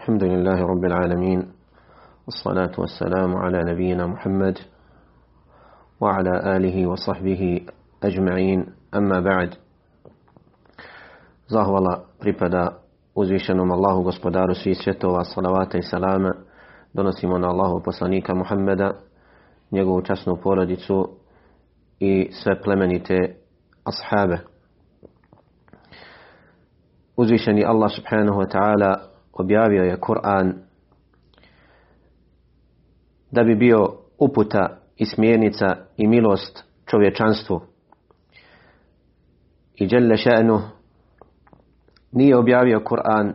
الحمد لله رب العالمين والصلاة والسلام على نبينا محمد وعلى آله وصحبه أجمعين أما بعد Zahvala pripada uzvišenom Allahu gospodaru svih svjetova, salavata i salama. Donosimo na Allahu poslanika Muhammeda, njegovu časnu porodicu i sve plemenite ashabe. Uzvišeni Allah subhanahu wa ta'ala objavio je Kur'an da bi bio uputa i smjernica i milost čovječanstvu. I Jelle še'nu nije objavio Kur'an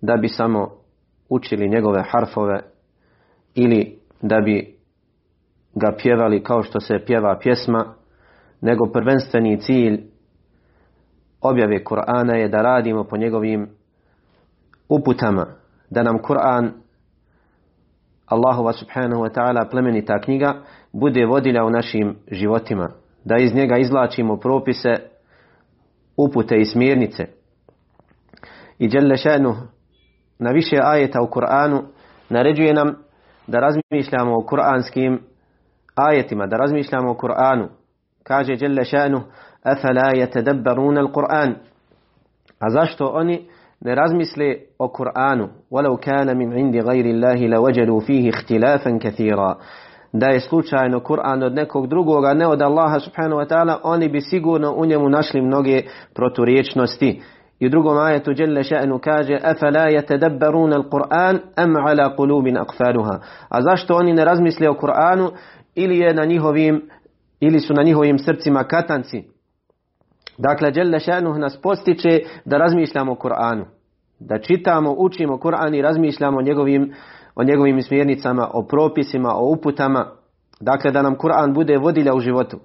da bi samo učili njegove harfove ili da bi ga pjevali kao što se pjeva pjesma, nego prvenstveni cilj objave Kur'ana je da radimo po njegovim uputama da nam Kur'an Allahova subhanahu wa ta'ala plemenita knjiga bude vodilja u našim životima. Da iz njega izlačimo propise upute i smjernice. I Đelle šanu na više ajeta u Kur'anu naređuje nam da razmišljamo o kuranskim ajetima da razmišljamo o Kur'anu. Kaže Đelle šanu afala yatadabbaruna al-Qur'an? A zašto oni ne razmisle o Kur'anu? ولو كان من عند غير الله لوجدوا فيه اختلافا كثيرا da je slučajno Kur'an od nekog drugoga, ne od Allaha subhanahu wa ta'ala, oni bi sigurno u njemu našli mnoge proturječnosti. I u drugom ajetu Jelle še'nu kaže أَفَلَا يَتَدَبَّرُونَ الْقُرْآنِ أَمْ عَلَى قُلُوبٍ أَقْفَالُهَا A zašto oni ne razmisle o Kur'anu ili je na njihovim ili su na njihovim srcima katanci? Dakle, Đelle Šanuh nas postiče da razmišljamo o Kur'anu. Da čitamo, učimo Kur'an i razmišljamo o njegovim, o njegovim smjernicama, o propisima, o uputama. Dakle, da nam Kur'an bude vodilja u životu.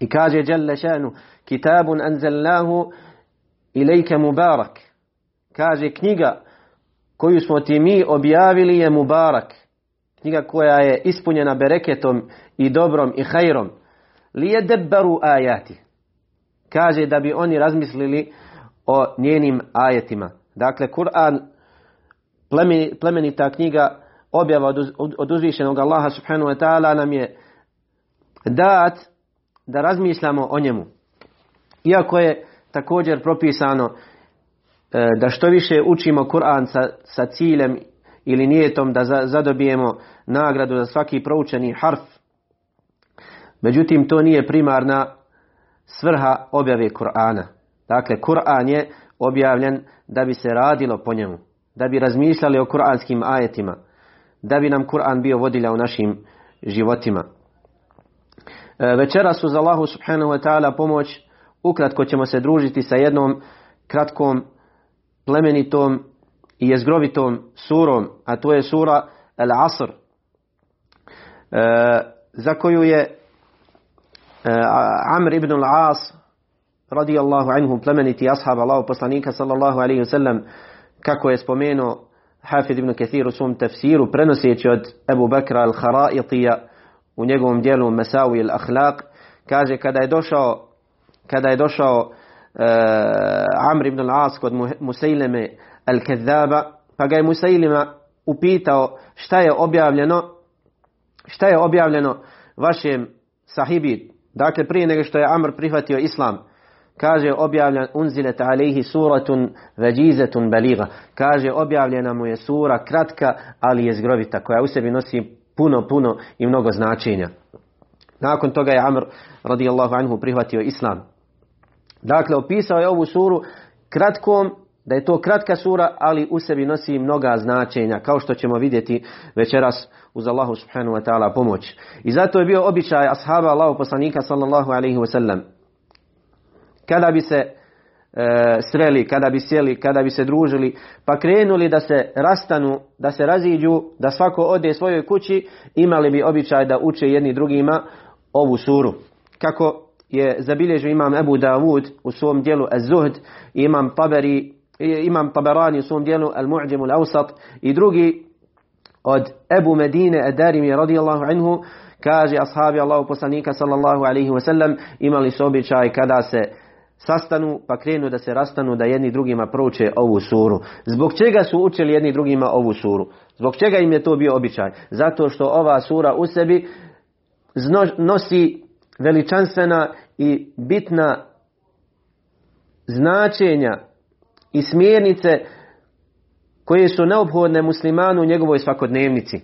I kaže Đelle Šanuh, Kitabun anzalnahu ilajke mubarak. Kaže knjiga koju smo ti mi objavili je mubarak. Knjiga koja je ispunjena bereketom i dobrom i hajrom. Lije debbaru ajati kaže da bi oni razmislili o njenim ajetima. Dakle, Kur'an, plemenita knjiga, objava od uzvišenog Allaha subhanahu wa ta'ala nam je dat da razmišljamo o njemu. Iako je također propisano da što više učimo Kur'an sa, sa ciljem ili nijetom da zadobijemo nagradu za svaki proučeni harf. Međutim, to nije primarna svrha objave Kur'ana. Dakle, Kur'an je objavljen da bi se radilo po njemu, da bi razmišljali o kuranskim ajetima, da bi nam Kur'an bio vodilja u našim životima. E, večeras uz Allahu subhanahu wa ta'ala pomoć ukratko ćemo se družiti sa jednom kratkom plemenitom i jezgrovitom surom, a to je sura Al-Asr, e, za koju je Amr ibn al-As radijallahu anhu plemeniti ashab Allahu poslanika sallallahu alaihi wasallam kako je spomenuo Hafid ibn Kathir u svom tafsiru prenoseći od Ebu Bakra al-Haraitija u njegovom dijelu Masawi al-Akhlaq kaže kada je došao kada je došao uh, Amr ibn al-As kod Musaileme al-Kadhaba pa ga je Musailima upitao šta je objavljeno šta je objavljeno vašem sahibi Dakle, prije nego što je Amr prihvatio islam, kaže objavljen unzilet alaihi suratun veđizetun beliga. Kaže objavljena mu je sura kratka, ali je zgrovita, koja u sebi nosi puno, puno i mnogo značenja. Nakon toga je Amr radijallahu anhu prihvatio islam. Dakle, opisao je ovu suru kratkom, da je to kratka sura, ali u sebi nosi mnoga značenja, kao što ćemo vidjeti večeras uz Allahu subhanahu wa ta'ala pomoć. I zato je bio običaj ashaba Allahu poslanika sallallahu alaihi wa sallam. Kada bi se e, sreli, kada bi sjeli, kada bi se družili, pa krenuli da se rastanu, da se raziđu, da svako ode svojoj kući, imali bi običaj da uče jedni drugima ovu suru. Kako je zabilježio imam Ebu Davud u svom dijelu Az-Zuhd, imam Taberi, imam Taberani u svom dijelu Al-Mu'đim Al-Awsat i drugi od Ebu Medine Edarimi radijallahu anhu kaže ashabi Allahu poslanika sallallahu alaihi wasallam imali su običaj kada se sastanu pa krenu da se rastanu da jedni drugima prouče ovu suru. Zbog čega su učili jedni drugima ovu suru? Zbog čega im je to bio običaj? Zato što ova sura u sebi nosi veličanstvena i bitna značenja i smjernice koje su neophodne muslimanu u njegovoj svakodnevnici.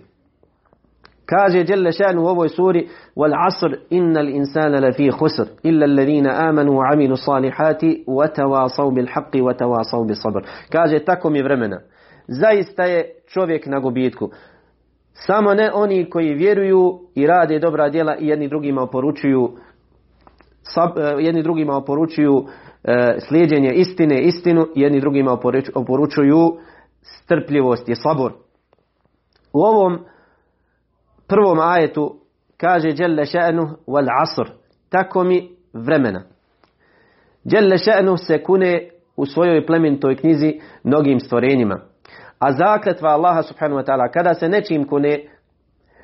Kaže Jelle šanu u ovoj suri Wal asr innal insana lafi khusr illa alladhina amanu wa amilu salihati wa tawasaw bil haqqi wa tawasaw bis sabr. Kaže tako mi vremena. Zaista je čovjek na gubitku. Samo ne oni koji vjeruju i rade dobra djela i jedni drugima oporučuju sab, jedni drugima oporučuju slijedjenje istine, istinu, jedni drugima oporučuju strpljivost i sabor. U ovom prvom ajetu kaže Jelle še'nu wal asr. Tako mi vremena. Jelle še'nu se kune u svojoj plementoj knjizi mnogim stvorenjima. A zakletva Allaha subhanahu wa ta'ala kada se nečim kune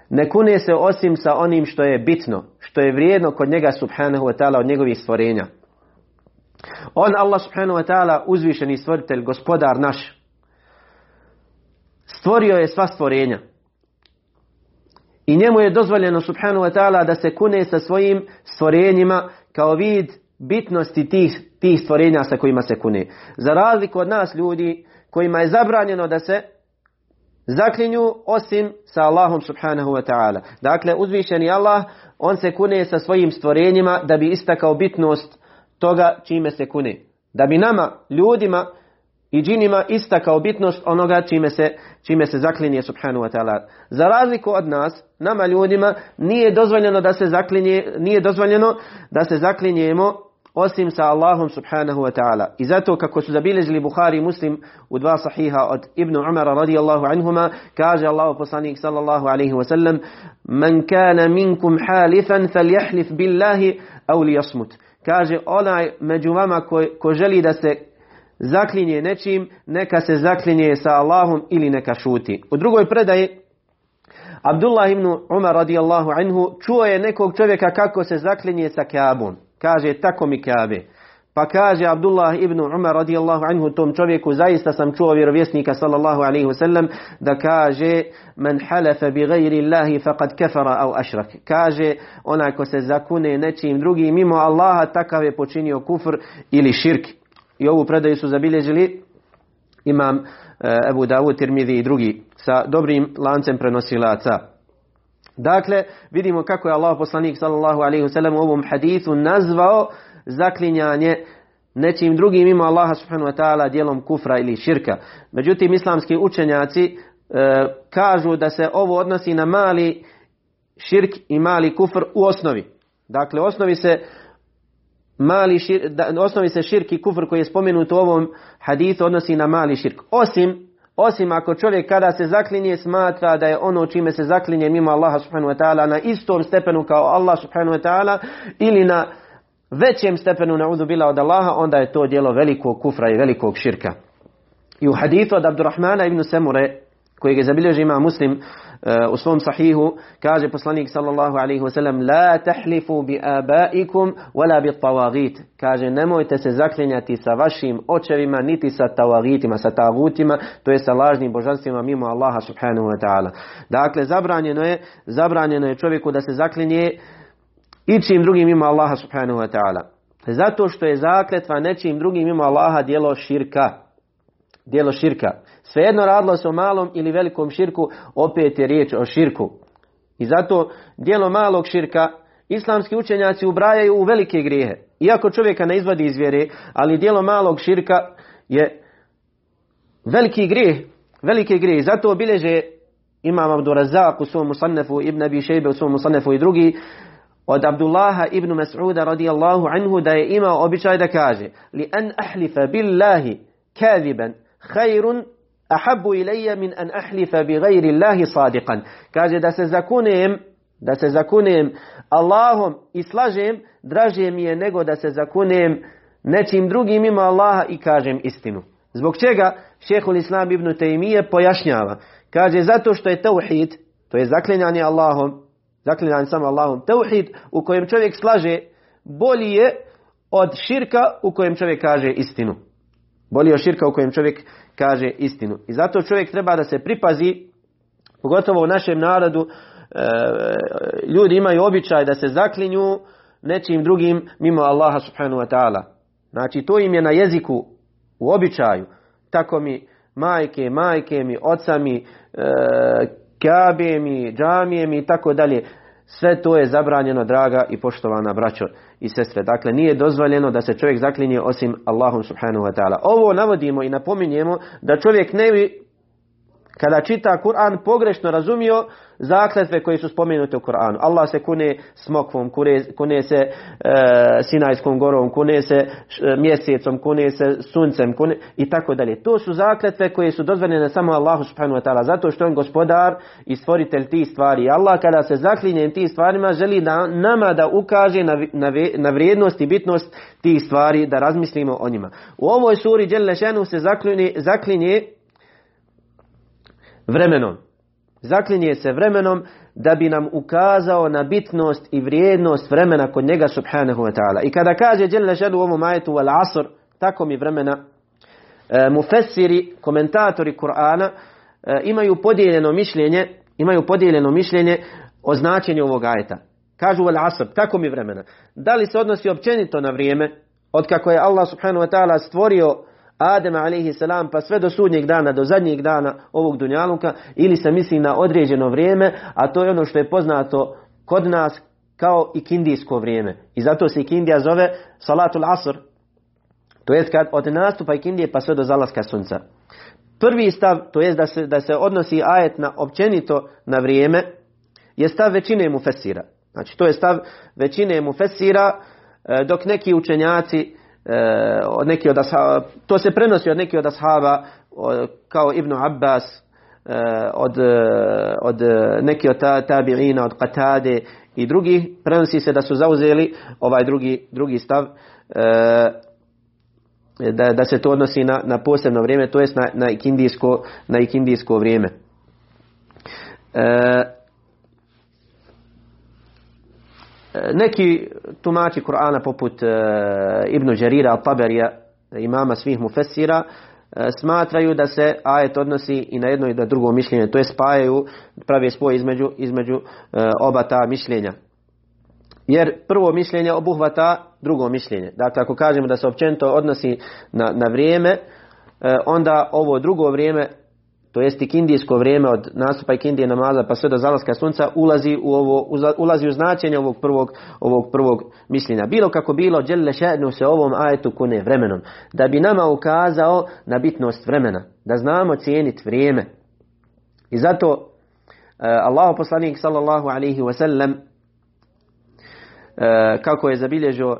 ne kune se osim sa onim što je bitno, što je vrijedno kod njega subhanahu wa ta'ala od njegovih stvorenja. On Allah subhanahu wa ta'ala uzvišeni stvoritelj, gospodar naš, stvorio je sva stvorenja. I njemu je dozvoljeno subhanahu wa ta'ala da se kune sa svojim stvorenjima kao vid bitnosti tih, tih stvorenja sa kojima se kune. Za razliku od nas ljudi kojima je zabranjeno da se zaklinju osim sa Allahom subhanahu wa ta'ala. Dakle, uzvišeni Allah, on se kune sa svojim stvorenjima da bi istakao bitnost toga čime se kune. Da bi nama, ljudima i džinima istakao bitnost onoga čime se, čime se zaklinje subhanahu wa ta'ala. Za razliku od nas, nama ljudima nije dozvoljeno da se zaklinje, nije dozvoljeno da se zaklinjemo osim sa Allahom subhanahu wa ta'ala. I zato kako su zabilježili Bukhari muslim u dva sahiha od Ibn Umara radijallahu anhuma, kaže Allahu poslanik sallallahu alaihi wa sallam, Man kana minkum halifan faljahlif billahi au li jasmut. Kaže onaj među vama ko, ko želi da se zaklinje nečim, neka se zaklinje sa Allahom ili neka šuti. U drugoj predaji Abdullah ibn Umar radijallahu anhu čuo je nekog čovjeka kako se zaklinje sa Kaabom. Kaže tako mi Kaabe. Pa kaže Abdullah ibn Umar radijallahu anhu tom čovjeku zaista sam čuo vjerovjesnika sallallahu alaihi wasallam da kaže man halafa bi gajri Allahi faqad kafara au ašrak. Kaže onaj ko se zakune nečim drugim mimo Allaha takav je počinio kufr ili širk. I ovu predaju su zabilježili imam Ebu Dawud, Tirmidhi i drugi sa dobrim lancem prenosilaca. Dakle, vidimo kako je Allah poslanik sallallahu alaihi wasallam u ovom hadithu nazvao zaklinjanje nečim drugim mimo Allaha subhanahu wa ta'ala dijelom kufra ili širka. Međutim, islamski učenjaci e, kažu da se ovo odnosi na mali širk i mali kufr u osnovi. Dakle, osnovi se mali šir, da, osnovi se širk i kufr koji je spomenut u ovom hadithu odnosi na mali širk. Osim osim ako čovjek kada se zaklinje smatra da je ono čime se zaklinje mimo Allaha subhanahu wa ta'ala na istom stepenu kao Allah subhanahu wa ta'ala ili na većem stepenu na bila od Allaha, onda je to djelo velikog kufra i velikog širka. I u hadithu od Abdurrahmana ibn Semure, kojeg je zabilježio ima muslim uh, u svom sahihu, kaže poslanik sallallahu alaihi wa sallam, La tahlifu bi abaikum, wala bi tawagit. Kaže, nemojte se zaklinjati sa vašim očevima, niti sa tawagitima, sa tavutima, to je sa lažnim božanstvima mimo Allaha subhanahu wa ta'ala. Dakle, zabranjeno je, zabranjeno je čovjeku da se zaklinje ičim drugim ima Allaha subhanahu wa ta'ala. Zato što je zakletva nečim drugim ima Allaha dijelo širka. Dijelo širka. Svejedno radilo se o malom ili velikom širku, opet je riječ o širku. I zato dijelo malog širka islamski učenjaci ubrajaju u velike grijehe. Iako čovjeka ne izvadi iz vjere, ali dijelo malog širka je veliki grijeh. Veliki grijeh. Zato obilježe imam Abdurazak u svom musannefu, Ibn Abi Šejbe u svom musannefu i drugi, od Abdullaha ibn Mas'uda radijallahu anhu da je imao običaj da kaže li an ahlifa billahi kadiban khairun ahabbu ilayya min an ahlifa bi ghairi Allahi sadiqan. Kaže da se zakunem da se zakunem Allahom i slažem draže mi je nego da se zakunem nečim drugim ima Allaha i kažem istinu. Zbog čega šehhul Islam ibn Taymije pojašnjava? Kaže zato što je tauhid to je zaklinjanje Allahom zaklinjan samo Allahom. Teuhid u kojem čovjek slaže bolji je od širka u kojem čovjek kaže istinu. Bolje od širka u kojem čovjek kaže istinu. I zato čovjek treba da se pripazi, pogotovo u našem narodu, e, ljudi imaju običaj da se zaklinju nečim drugim mimo Allaha subhanahu wa ta'ala. Znači to im je na jeziku, u običaju. Tako mi majke, majke mi, oca mi, e, kabe mi, džamije mi i tako dalje. Sve to je zabranjeno, draga i poštovana braćo i sestre. Dakle, nije dozvoljeno da se čovjek zaklinje osim Allahom subhanahu wa ta'ala. Ovo navodimo i napominjemo da čovjek ne kada čita Kur'an pogrešno razumio zakletve koje su spomenute u Kur'anu. Allah se kune smokvom, kune, se e, Sinajskom gorom, kune se e, mjesecom, kune se suncem kune, i tako dalje. To su zakletve koje su dozvoljene samo Allahu subhanahu wa ta'ala, zato što on gospodar i stvoritelj tih stvari. Allah kada se zaklinje tim stvarima želi da nama da ukaže na, na, na vrijednost i bitnost tih stvari, da razmislimo o njima. U ovoj suri Đelešenu se zaklinje, zaklinje vremenom. Zaklinje se vremenom da bi nam ukazao na bitnost i vrijednost vremena kod njega subhanahu wa ta'ala. I kada kaže Jelle želu u ovom ajetu al asr, tako mi vremena, e, mufessiri, komentatori Kur'ana e, imaju podijeljeno mišljenje, imaju podijeljeno mišljenje o značenju ovog ajeta. Kažu al asr, tako mi vremena. Da li se odnosi općenito na vrijeme, od kako je Allah subhanahu wa ta'ala stvorio Alaihi salam pa sve do sudnjeg dana, do zadnjeg dana ovog dunjaluka ili se misli na određeno vrijeme, a to je ono što je poznato kod nas kao i kindijsko vrijeme. I zato se kindija zove salatul asr. To jest kad od nastupa kindije pa sve do zalaska sunca. Prvi stav, to jest da se, da se odnosi ajet na općenito na vrijeme, je stav većine mufesira. Znači to je stav većine mufesira, e, dok neki učenjaci E, od neki od ashaba, to se prenosi od neki od ashaba kao Ibn Abbas e, od, e, od neki od tabi'ina, od Qatade i drugi, prenosi se da su zauzeli ovaj drugi, drugi stav da, da se to odnosi na, na posebno vrijeme, to jest na, na, ikindijsko, na ikindijsko vrijeme. Neki tumači Kur'ana poput e, Ibnu Đarira al-Taberija, imama svih mufessira, e, smatraju da se ajet odnosi i na jedno i na drugo mišljenje, to je spajaju, pravi spoj između, između e, oba ta mišljenja. Jer prvo mišljenje obuhvata drugo mišljenje. Dakle, ako kažemo da se općenito odnosi na, na vrijeme, onda ovo drugo vrijeme to jest kindijsko vrijeme od nastupa i kindije namaza pa sve do zalaska sunca ulazi u ovo ulazi u značenje ovog prvog ovog prvog mišljenja. Bilo kako bilo dželle še'nu se ovom ajetu kune vremenom da bi nama ukazao na bitnost vremena, da znamo cijeniti vrijeme. I zato uh, Allahu poslanik sallallahu alaihi wa sallam uh, kako je zabilježio uh,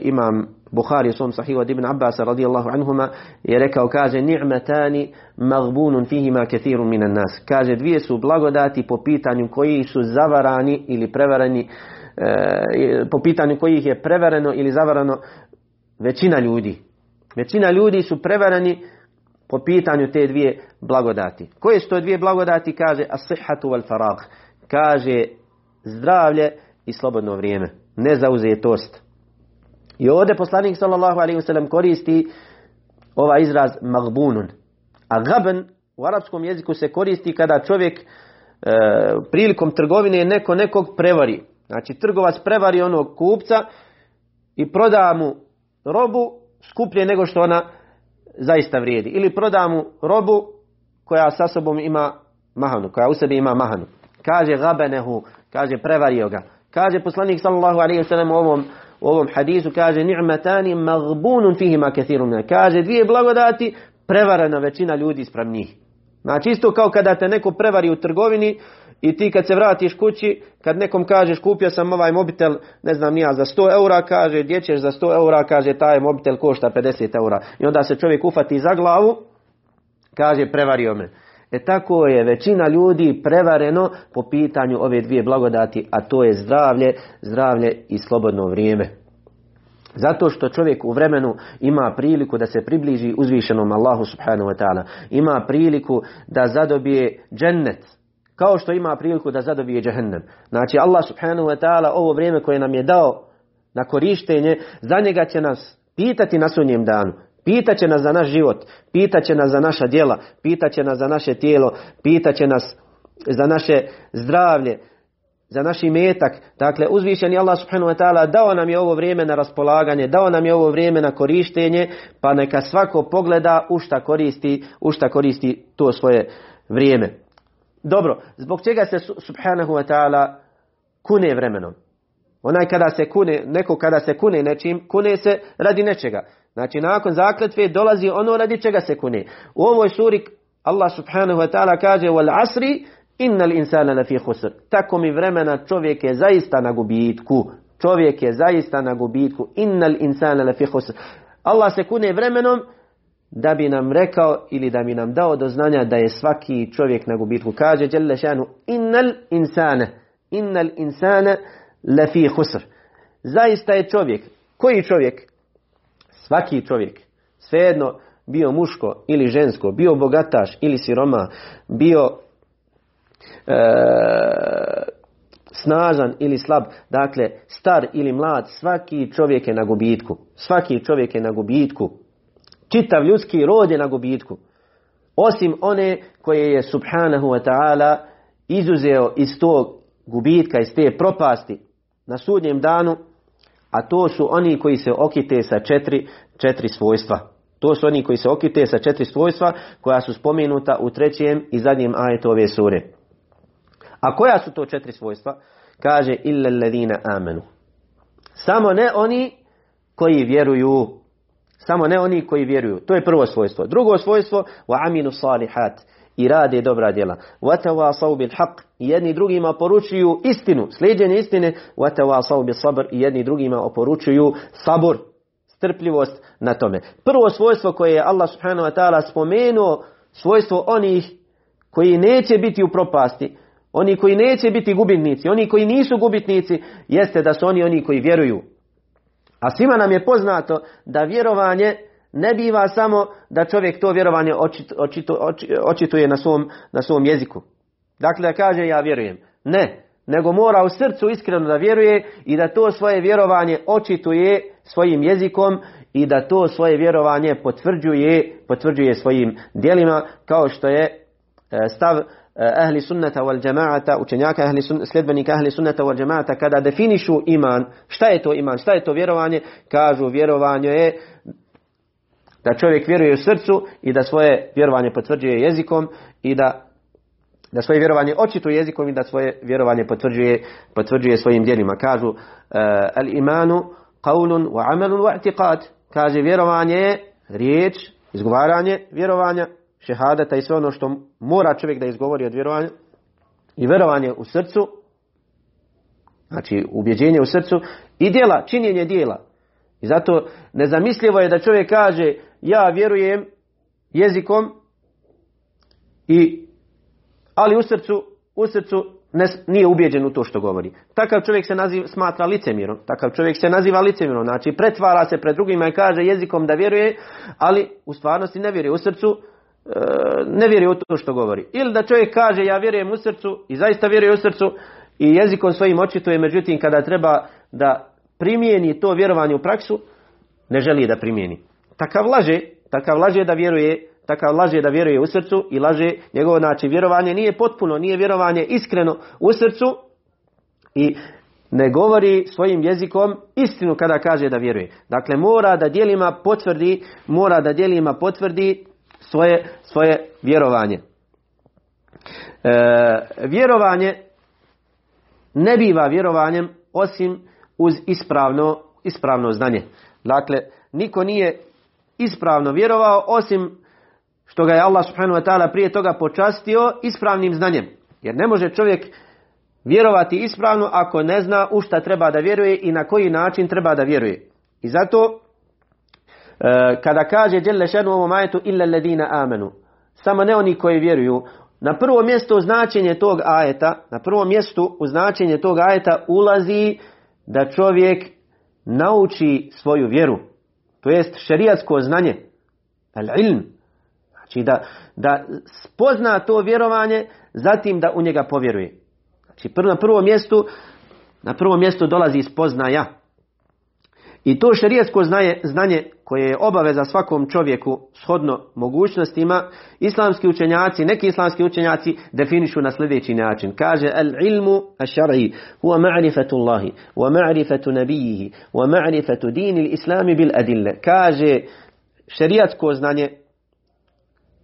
imam Buhari u svom sahihu od Ibn Abbas radijallahu anhuma je rekao, kaže, ni'matani magbunun fihima kathirun minan nas. Kaže, dvije su blagodati po pitanju koji su zavarani ili prevarani, e, po pitanju kojih je prevareno ili zavarano većina ljudi. Većina ljudi su prevarani po pitanju te dvije blagodati. Koje su to dvije blagodati? Kaže, as-sihhatu wal farag. Kaže, zdravlje i slobodno vrijeme. Nezauzetost. I ovdje poslanik sallallahu alaihi wasallam koristi ovaj izraz magbunun. A gaben u arapskom jeziku se koristi kada čovjek e, prilikom trgovine neko nekog prevari. Znači trgovac prevari onog kupca i proda mu robu skuplje nego što ona zaista vrijedi. Ili proda mu robu koja sa sobom ima mahanu, koja u sebi ima mahanu. Kaže gabenehu, kaže prevario ga. Kaže poslanik sallallahu alaihi wasallam u ovom u ovom hadisu kaže ni'matani fihima kathirun kaže dvije blagodati prevarena većina ljudi sprem njih. Znači isto kao kada te neko prevari u trgovini i ti kad se vratiš kući kad nekom kažeš kupio sam ovaj mobitel ne znam nija za 100 eura kaže gdje ćeš za 100 eura? Kaže taj mobitel košta 50 eura. I onda se čovjek ufati za glavu kaže prevario me E tako je većina ljudi prevareno po pitanju ove dvije blagodati, a to je zdravlje, zdravlje i slobodno vrijeme. Zato što čovjek u vremenu ima priliku da se približi uzvišenom Allahu subhanahu wa ta'ala. Ima priliku da zadobije džennet. Kao što ima priliku da zadobije džehennem. Znači Allah subhanahu wa ta'ala ovo vrijeme koje nam je dao na korištenje, za njega će nas pitati na sunjem danu. Pitaće nas za naš život, pitaće nas za naša djela, pitaće nas za naše tijelo, pitaće nas za naše zdravlje, za naš imetak. Dakle, uzvišeni Allah subhanahu wa ta'ala dao nam je ovo vrijeme na raspolaganje, dao nam je ovo vrijeme na korištenje, pa neka svako pogleda u šta koristi, u šta koristi to svoje vrijeme. Dobro, zbog čega se subhanahu wa ta'ala kune vremenom? Onaj kada se kune, neko kada se kune nečim, kune se radi nečega. Znači nakon zakletve dolazi ono radi čega se kune. U ovoj suri Allah subhanahu wa ta'ala kaže wal asri innal insana lafi khusr. Tako mi vremena čovjek je zaista na gubitku. Čovjek je zaista na gubitku. Innal insana lafi khusr. Allah se kune vremenom da bi nam rekao ili da bi nam dao do znanja da je svaki čovjek na gubitku. Kaže Jalla šanu innal insana innal insana lafi khusr. Zaista je čovjek. Koji čovjek? Svaki čovjek. Svejedno bio muško ili žensko, bio bogataš ili siroma, bio e, snažan ili slab, dakle star ili mlad, svaki čovjek je na gubitku. Svaki čovjek je na gubitku. Čitav ljudski rod je na gubitku. Osim one koje je subhanahu wa ta'ala izuzeo iz tog gubitka, iz te propasti na sudnjem danu, a to su oni koji se okite sa četiri, četiri svojstva. To su oni koji se okite sa četiri svojstva koja su spomenuta u trećem i zadnjem ajetu ove sure. A koja su to četiri svojstva? Kaže illa ladina amenu. Samo ne oni koji vjeruju. Samo ne oni koji vjeruju. To je prvo svojstvo. Drugo svojstvo wa aminu salihat i rade dobra djela. وَتَوَاصَوْ بِالْحَقِّ i jedni drugima poručuju istinu, sljeđenje istine. وَتَوَاصَوْ بِالصَبْرِ i jedni drugima oporučuju sabor, strpljivost na tome. Prvo svojstvo koje je Allah subhanahu wa ta'ala spomenuo, svojstvo onih koji neće biti u propasti, oni koji neće biti gubitnici, oni koji nisu gubitnici, jeste da su oni oni koji vjeruju. A svima nam je poznato da vjerovanje ne biva samo da čovjek to vjerovanje očituje na svom, na svom jeziku. Dakle, da kaže ja vjerujem. Ne, nego mora u srcu iskreno da vjeruje i da to svoje vjerovanje očituje svojim jezikom i da to svoje vjerovanje potvrđuje, potvrđuje svojim dijelima kao što je e, stav e, ahli sunnata wal džemaata, učenjaka ahli sun, sljedbenika ahli sunnata wal džemaata, kada definišu iman, šta je to iman, šta je to vjerovanje, kažu vjerovanje je da čovjek vjeruje u srcu i da svoje vjerovanje potvrđuje jezikom i da da svoje vjerovanje očituje jezikom i da svoje vjerovanje potvrđuje, potvrđuje svojim djelima. Kažu uh, al imanu qawlun wa amalun wa i'tiqad. Kaže vjerovanje je riječ, izgovaranje vjerovanja, šehadata i sve ono što mora čovjek da izgovori od vjerovanja i vjerovanje u srcu, znači ubjeđenje u srcu i djela, činjenje djela. I zato nezamislivo je da čovjek kaže ja vjerujem jezikom i ali u srcu, u srcu ne, nije ubijeđen u to što govori. Takav čovjek se naziva, smatra licemjerom. Takav čovjek se naziva licemjerom. Znači pretvara se pred drugima i kaže jezikom da vjeruje, ali u stvarnosti ne vjeruje u srcu, e, ne vjeruje u to što govori. Ili da čovjek kaže ja vjerujem u srcu i zaista vjeruje u srcu i jezikom svojim očituje, međutim kada treba da primijeni to vjerovanje u praksu, ne želi da primijeni. Takav laže, takav laže da vjeruje, takav laže da vjeruje u srcu i laže njegovo znači vjerovanje nije potpuno, nije vjerovanje iskreno u srcu i ne govori svojim jezikom istinu kada kaže da vjeruje. Dakle, mora da dijelima potvrdi, mora da dijelima potvrdi svoje, svoje vjerovanje. E, vjerovanje ne biva vjerovanjem osim uz ispravno, ispravno znanje. Dakle, niko nije ispravno vjerovao osim što ga je Allah subhanahu wa ta'ala prije toga počastio ispravnim znanjem. Jer ne može čovjek vjerovati ispravno ako ne zna u šta treba da vjeruje i na koji način treba da vjeruje. I zato e, kada kaže Đelle šenu ovom ajetu illa ledina amenu, samo ne oni koji vjeruju, na prvo mjesto u značenje tog ajeta, na prvom mjestu u značenje tog ajeta ulazi da čovjek nauči svoju vjeru. To jest šerijatsko znanje. Al ilm. Znači da, da spozna to vjerovanje, zatim da u njega povjeruje. Znači na prvom mjestu, na prvom mjestu dolazi spoznaja. I to šerijetsko znanje, znanje koje je obaveza svakom čovjeku shodno mogućnostima, islamski učenjaci, neki islamski učenjaci definišu na sljedeći način. Kaže, al ilmu ašar'i huwa ma'rifatu Allahi, wa ma'rifatu nabijihi, wa ma'rifatu dini islami bil adille. Kaže, šerijatsko znanje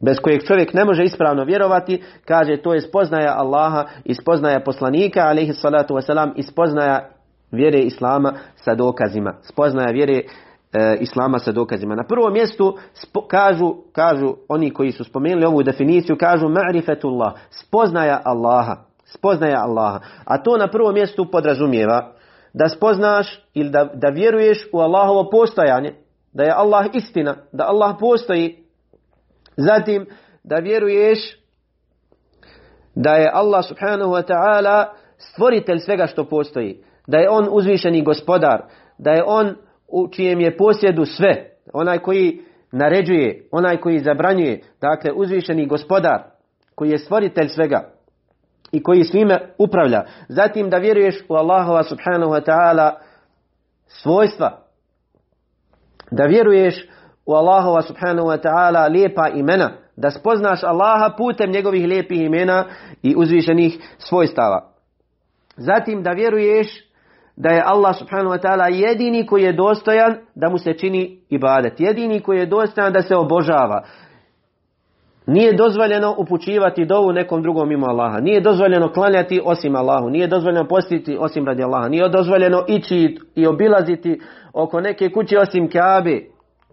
bez kojeg čovjek ne može ispravno vjerovati, kaže to je spoznaja Allaha i spoznaja poslanika, alaihi salatu wasalam, i spoznaja vjere Islama sa dokazima. Spoznaja vjere e, Islama sa dokazima. Na prvom mjestu kažu, kažu oni koji su spomenuli ovu definiciju, kažu ma'rifetullah, spoznaja Allaha. Spoznaja Allaha. A to na prvom mjestu podrazumijeva da spoznaš ili da, da vjeruješ u Allahovo postojanje, da je Allah istina, da Allah postoji. Zatim da vjeruješ da je Allah subhanahu wa ta'ala stvoritelj svega što postoji da je on uzvišeni gospodar, da je on u čijem je posjedu sve, onaj koji naređuje, onaj koji zabranjuje, dakle uzvišeni gospodar, koji je stvoritelj svega i koji svime upravlja. Zatim da vjeruješ u Allahova subhanahu wa ta'ala svojstva, da vjeruješ u Allahova subhanahu wa ta'ala lijepa imena, da spoznaš Allaha putem njegovih lijepih imena i uzvišenih svojstava. Zatim da vjeruješ da je Allah subhanahu wa ta'ala jedini koji je dostojan da mu se čini ibadet. Jedini koji je dostojan da se obožava. Nije dozvoljeno upućivati dovu nekom drugom mimo Allaha. Nije dozvoljeno klanjati osim Allahu. Nije dozvoljeno postiti osim radi Allaha. Nije dozvoljeno ići i obilaziti oko neke kuće osim Kaabe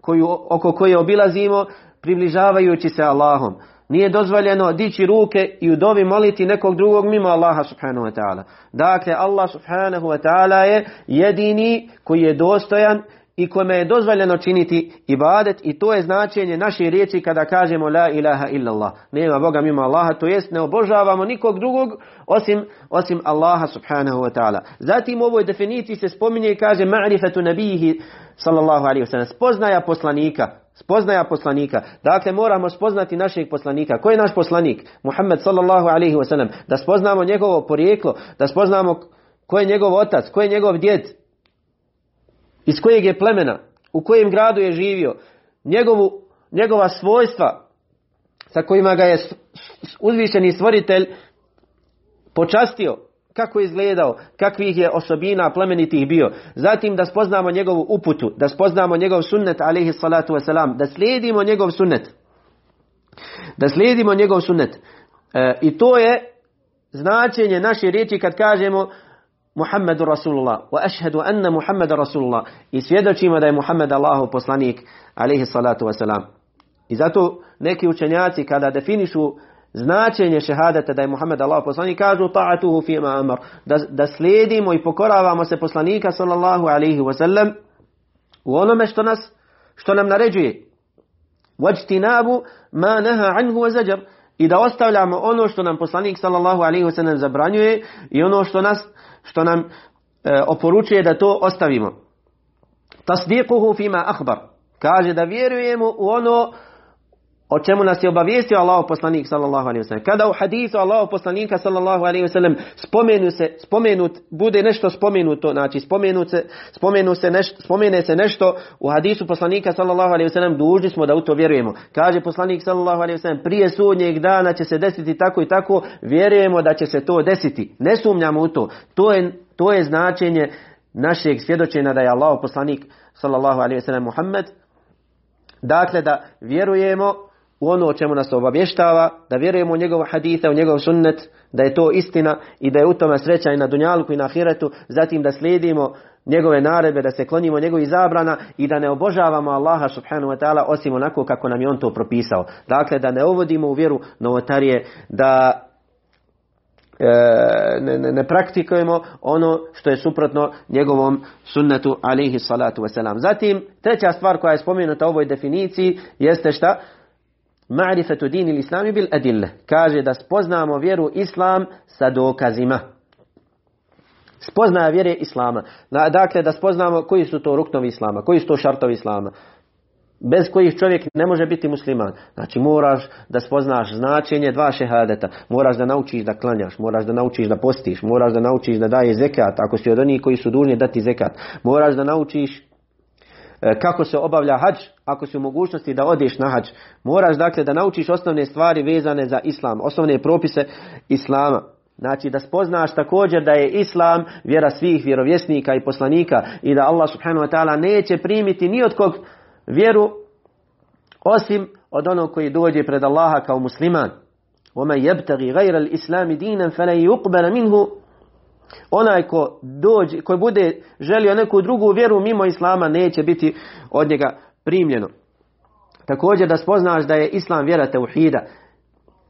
koju, oko koje obilazimo približavajući se Allahom. Nije dozvoljeno dići ruke i u dovi moliti nekog drugog mimo Allaha subhanahu wa ta'ala. Dakle, Allah subhanahu wa ta'ala je jedini koji je dostojan i kome je dozvoljeno činiti ibadet i to je značenje naše riječi kada kažemo la ilaha illallah. Nema Boga mimo Allaha, to jest ne obožavamo nikog drugog osim, osim Allaha subhanahu wa ta'ala. Zatim u ovoj definiciji se spominje i kaže ma'rifatu nabihi sallallahu alaihi wa sallam. Spoznaja poslanika. Spoznaja poslanika. Dakle, moramo spoznati našeg poslanika. Ko je naš poslanik? Muhammed sallallahu alaihi wa sallam. Da spoznamo njegovo porijeklo, da spoznamo ko je njegov otac, ko je njegov djed, iz kojeg je plemena, u kojem gradu je živio, njegovu, njegova svojstva sa kojima ga je uzvišeni stvoritelj počastio, kako je izgledao, kakvih je osobina plemenitih bio. Zatim da spoznamo njegovu uputu, da spoznamo njegov sunnet, alaihi salatu wasalam, da slijedimo njegov sunnet. Da slijedimo njegov sunnet. E, I to je značenje naše riječi kad kažemo Muhammedu Rasulullah wa anna Muhammeda Rasulullah i svjedočimo da je Muhammed Allahu poslanik alaihi salatu wasalam. I zato neki učenjaci kada definišu značenje šehadeta da je Muhammed Allah poslanik kažu ta'atuhu fima amar da, da slijedimo i pokoravamo se poslanika sallallahu alaihi wasallam u onome što nas što nam naređuje wajtinabu ma naha anhu wa i da ostavljamo ono što nam poslanik sallallahu alaihi wasallam zabranjuje i ono što nas što nam e, oporučuje da to ostavimo. Tasdiquhu fima akhbar. Kaže da vjerujemo u ono o čemu nas je obavijestio Allah poslanik sallallahu alaihi wasallam. Kada u hadisu Allah poslanika sallallahu alaihi wasallam spomenu se, spomenut, bude nešto spomenuto, znači spomenut se, spomenu se spomene se nešto u hadisu poslanika sallallahu alaihi wasallam, dužni smo da u to vjerujemo. Kaže poslanik sallallahu alaihi wasallam, prije sudnjeg dana će se desiti tako i tako, vjerujemo da će se to desiti. Ne sumnjamo u to. To je, to je značenje našeg svjedočenja da je Allah poslanik sallallahu alaihi wasallam Muhammed. Dakle, da vjerujemo u ono o čemu nas obavještava, da vjerujemo u njegov haditha, u njegov sunnet, da je to istina i da je u tome sreća i na dunjalku i na ahiretu, zatim da slijedimo njegove naredbe, da se klonimo njegovih zabrana i da ne obožavamo Allaha subhanahu wa ta'ala osim onako kako nam je on to propisao. Dakle, da ne uvodimo u vjeru novotarije, da e, ne, ne, ne praktikujemo ono što je suprotno njegovom sunnetu alihi salatu wasalam. Zatim, treća stvar koja je spomenuta u ovoj definiciji jeste šta? Ma'rifatu dini islami bil adille. Kaže da spoznamo vjeru islam sa dokazima. Spoznaja vjere islama. Dakle, da spoznamo koji su to ruknovi islama, koji su to šartovi islama. Bez kojih čovjek ne može biti musliman. Znači moraš da spoznaš značenje dva šehadeta. Moraš da naučiš da klanjaš, moraš da naučiš da postiš, moraš da naučiš da daje zekat, ako si od onih koji su dužni dati zekat. Moraš da naučiš kako se obavlja hađ, ako si u mogućnosti da odeš na hađ. Moraš dakle da naučiš osnovne stvari vezane za islam, osnovne propise islama. Znači da spoznaš također da je islam vjera svih vjerovjesnika i poslanika i da Allah subhanahu wa ta'ala neće primiti ni od kog vjeru osim od onog koji dođe pred Allaha kao musliman. وَمَنْ يَبْتَغِ غَيْرَ الْإِسْلَامِ دِينًا فَلَنْ يُقْبَلَ مِنْهُ Onaj ko dođe, koji bude želio neku drugu vjeru mimo Islama neće biti od njega primljeno. Također da spoznaš da je Islam vjera teuhida,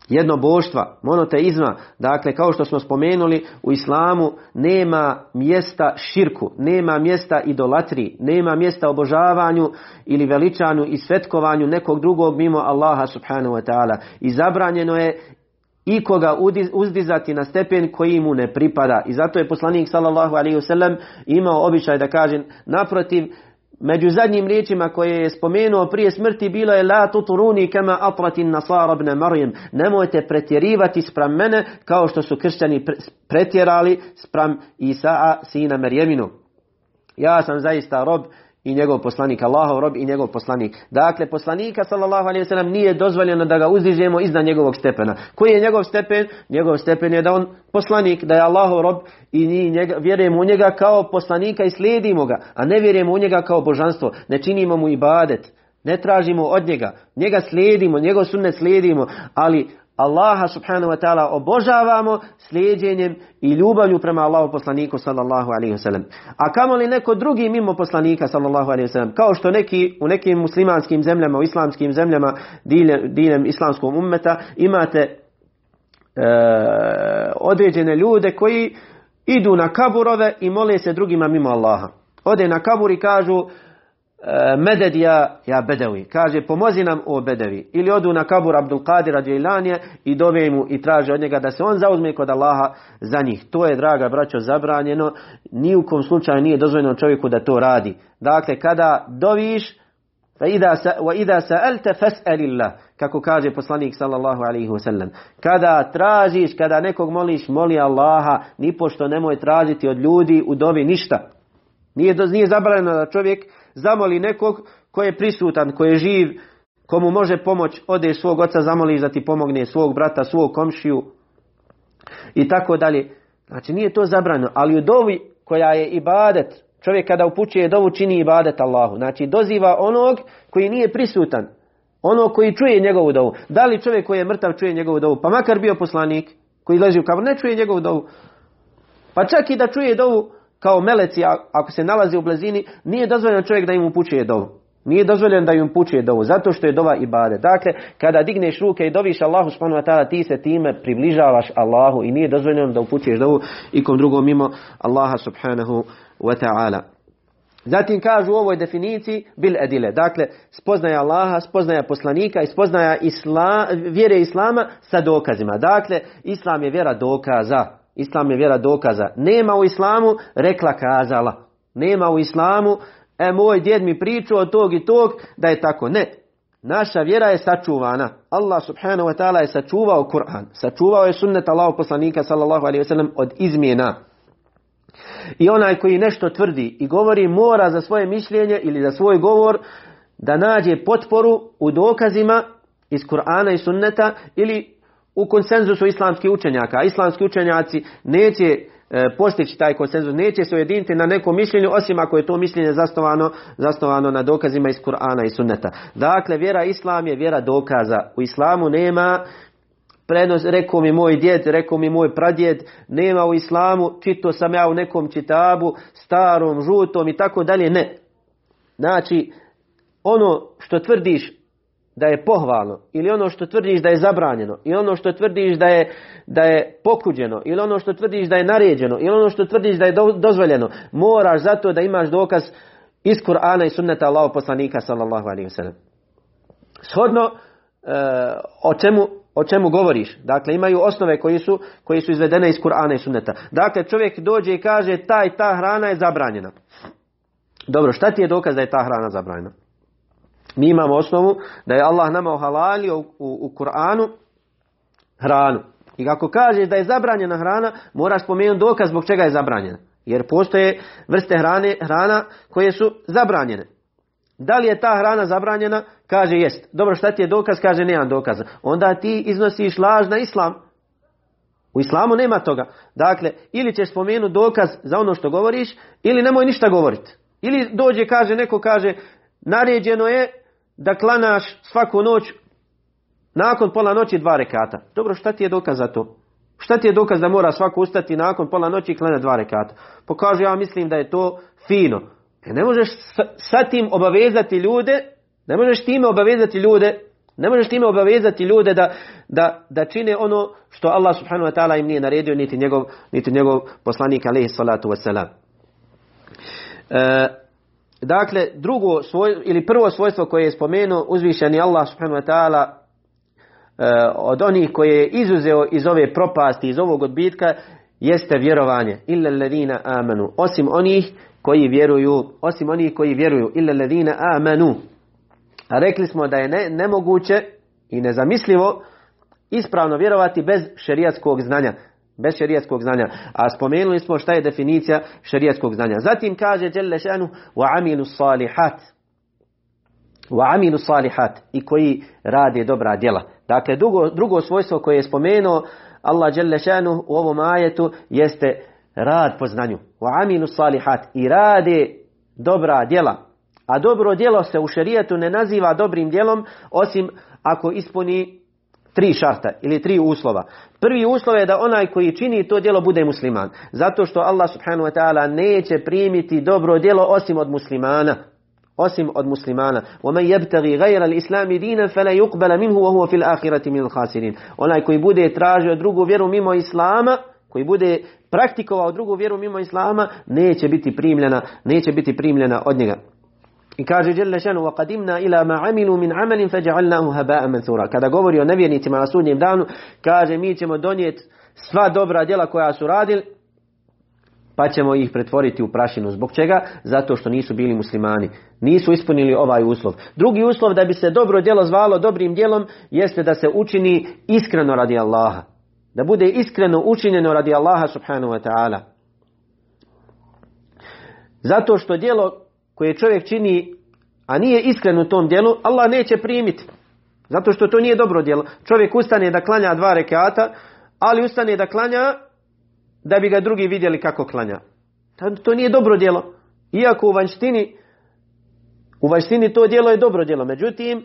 jedno boštva, monoteizma, dakle kao što smo spomenuli u islamu nema mjesta širku, nema mjesta idolatri, nema mjesta obožavanju ili veličanju i svetkovanju nekog drugog mimo Allaha subhanahu wa ta'ala. I zabranjeno je ikoga uzdizati na stepen koji mu ne pripada. I zato je poslanik sallallahu alaihi wasallam imao običaj da kaže naprotiv Među zadnjim riječima koje je spomenuo prije smrti bilo je La tuturuni kama atratin nasara ibn Marijam. Nemojte pretjerivati spram mene kao što su kršćani pretjerali spram Isaa sina Merjeminu. Ja sam zaista rob i njegov poslanik, Allahov rob i njegov poslanik. Dakle, poslanika sallallahu alaihi wasallam nije dozvoljeno da ga uzdižemo iznad njegovog stepena. Koji je njegov stepen? Njegov stepen je da on poslanik, da je Allahov rob i njega, vjerujemo u njega kao poslanika i slijedimo ga, a ne vjerujemo u njega kao božanstvo. Ne činimo mu ibadet. Ne tražimo od njega. Njega slijedimo, njegov sunnet slijedimo, ali Allaha subhanahu wa ta'ala obožavamo slijedjenjem i ljubavlju prema Allahu poslaniku sallallahu alaihi wasallam. A kamo li neko drugi mimo poslanika sallallahu alaihi wasallam, kao što neki u nekim muslimanskim zemljama, u islamskim zemljama diljem, diljem islamskog ummeta imate e, određene ljude koji idu na kaburove i mole se drugima mimo Allaha. Ode na kabur i kažu meded ja, ja bedevi. Kaže, pomozi nam o bedevi. Ili odu na kabur Abdul Qadira Djejlanije i dove mu i traže od njega da se on zauzme kod Allaha za njih. To je, draga braćo, zabranjeno. Ni u kom slučaju nije dozvoljeno čovjeku da to radi. Dakle, kada doviš, ida sa'alta fas'alillah kako kaže poslanik sallallahu alaihi wasallam kada tražiš kada nekog moliš moli Allaha ni pošto nemoj tražiti od ljudi u dobi ništa nije nije zabranjeno da čovjek zamoli nekog ko je prisutan, ko je živ, komu može pomoć, ode svog oca, zamoli da ti pomogne, svog brata, svog komšiju i tako dalje. Znači nije to zabranjeno, ali u dovi koja je ibadet, čovjek kada upućuje dovu čini ibadet Allahu. Znači doziva onog koji nije prisutan, onog koji čuje njegovu dovu. Da li čovjek koji je mrtav čuje njegovu dovu, pa makar bio poslanik koji leži u kabor, ne čuje njegovu dovu. Pa čak i da čuje dovu kao meleci, ako se nalazi u blizini, nije dozvoljeno čovjek da im upućuje dovu. Nije dozvoljeno da im upućuje dovu, zato što je dova ibade. Dakle, kada digneš ruke i doviš Allahu subhanahu wa ta'ala, ti se time približavaš Allahu i nije dozvoljeno da upućuješ dovu ikom drugom mimo Allaha subhanahu wa ta'ala. Zatim kažu u ovoj definiciji bil edile. Dakle, spoznaja Allaha, spoznaja poslanika i spoznaja isla, vjere Islama sa dokazima. Dakle, Islam je vjera dokaza. Islam je vjera dokaza. Nema u islamu rekla kazala. Nema u islamu, e moj djed mi pričao od tog i tog da je tako. Ne. Naša vjera je sačuvana. Allah subhanahu wa ta'ala je sačuvao Kur'an. Sačuvao je sunnet Allahu poslanika sallallahu alaihi wasallam od izmjena. I onaj koji nešto tvrdi i govori mora za svoje mišljenje ili za svoj govor da nađe potporu u dokazima iz Kur'ana i sunneta ili u konsenzusu islamskih učenjaka. Islamski učenjaci neće e, postići taj konsenzus, neće se ujediniti na nekom mišljenju, osim ako je to mišljenje zasnovano, zasnovano na dokazima iz Kur'ana i sunneta. Dakle, vjera Islam je vjera dokaza. U Islamu nema prenos, rekao mi moj djed, rekao mi moj pradjed, nema u Islamu, čito sam ja u nekom čitabu, starom, žutom i tako dalje, ne. Znači, ono što tvrdiš da je pohvalno ili ono što tvrdiš da je zabranjeno ili ono što tvrdiš da je, da je pokuđeno ili ono što tvrdiš da je naređeno ili ono što tvrdiš da je dozvoljeno moraš zato da imaš dokaz iz Kur'ana i sunneta Allahu poslanika sallallahu alaihi wasallam. Shodno e, o čemu o čemu govoriš. Dakle, imaju osnove koji su, koji su izvedene iz Kur'ana i sunneta. Dakle, čovjek dođe i kaže taj ta hrana je zabranjena. Dobro, šta ti je dokaz da je ta hrana zabranjena? Mi imamo osnovu da je Allah nama ohalalio u, u, u Kur'anu hranu. I kako kaže da je zabranjena hrana, moraš spomenuti dokaz zbog čega je zabranjena. Jer postoje vrste hrane, hrana koje su zabranjene. Da li je ta hrana zabranjena? Kaže jest. Dobro, šta ti je dokaz? Kaže nemam dokaza. Onda ti iznosiš laž na islam. U islamu nema toga. Dakle, ili ćeš spomenuti dokaz za ono što govoriš, ili nemoj ništa govoriti. Ili dođe, kaže, neko kaže, naređeno je da klanaš svaku noć nakon pola noći dva rekata. Dobro, šta ti je dokaz za to? Šta ti je dokaz da mora svako ustati nakon pola noći i klanja dva rekata? Pokaže, ja mislim da je to fino. E, ne možeš sa tim obavezati ljude, ne možeš time obavezati ljude, ne možeš time obavezati ljude da, da, da čine ono što Allah subhanahu wa ta'ala im nije naredio, niti njegov, niti njegov poslanik alaihi salatu wasalam. E, dakle, drugo svoj, ili prvo svojstvo koje je spomenuo uzvišeni Allah subhanahu wa ta'ala e, od onih koje je izuzeo iz ove propasti, iz ovog odbitka, jeste vjerovanje. Illa alladhina amanu. Osim onih koji vjeruju, osim onih koji vjeruju, illa ladina amanu. A rekli smo da je ne, nemoguće i nezamislivo ispravno vjerovati bez šerijatskog znanja. Bez šerijatskog znanja. A spomenuli smo šta je definicija šerijatskog znanja. Zatim kaže Jelle šanu amilu salihat. Amilu salihat. I koji radi dobra djela. Dakle, drugo, drugo svojstvo koje je spomenuo Allah Jelle šanu u ovom ajetu jeste rad po znanju. Aminu salihat. I rade dobra djela. A dobro djelo se u šerijetu ne naziva dobrim djelom osim ako ispuni tri šarta ili tri uslova. Prvi uslov je da onaj koji čini to djelo bude musliman. Zato što Allah subhanahu wa ta'ala neće primiti dobro djelo osim od muslimana. Osim od muslimana. وَمَنْ يَبْتَغِ غَيْرَ الْإِسْلَامِ دِينًا فَلَا يُقْبَلَ مِنْهُ وَهُوَ فِي الْآخِرَةِ مِنْ الْخَاسِرِينَ Onaj koji bude tražio drugu vjeru mimo Islama, koji bude praktikovao drugu vjeru mimo Islama, neće biti primljena, neće biti primljena od njega. I kaže Jelle šanu, وَقَدِمْنَا إِلَا مَا عَمِلُوا مِنْ عَمَلٍ فَجَعَلْنَاهُ هَبَاءً مَنْثُورًا Kada govori o nevjernicima na sudnjem danu, kaže mi ćemo donijeti sva dobra djela koja su radili, pa ćemo ih pretvoriti u prašinu. Zbog čega? Zato što nisu bili muslimani. Nisu ispunili ovaj uslov. Drugi uslov da bi se dobro djelo zvalo dobrim djelom jeste da se učini iskreno radi Allaha. Da bude iskreno učinjeno radi Allaha subhanahu wa ta'ala. Zato što djelo koje čovjek čini, a nije iskren u tom djelu, Allah neće primiti. Zato što to nije dobro djelo. Čovjek ustane da klanja dva rekata, ali ustane da klanja da bi ga drugi vidjeli kako klanja. To nije dobro djelo. Iako u vanštini, u vanštini to djelo je dobro djelo. Međutim,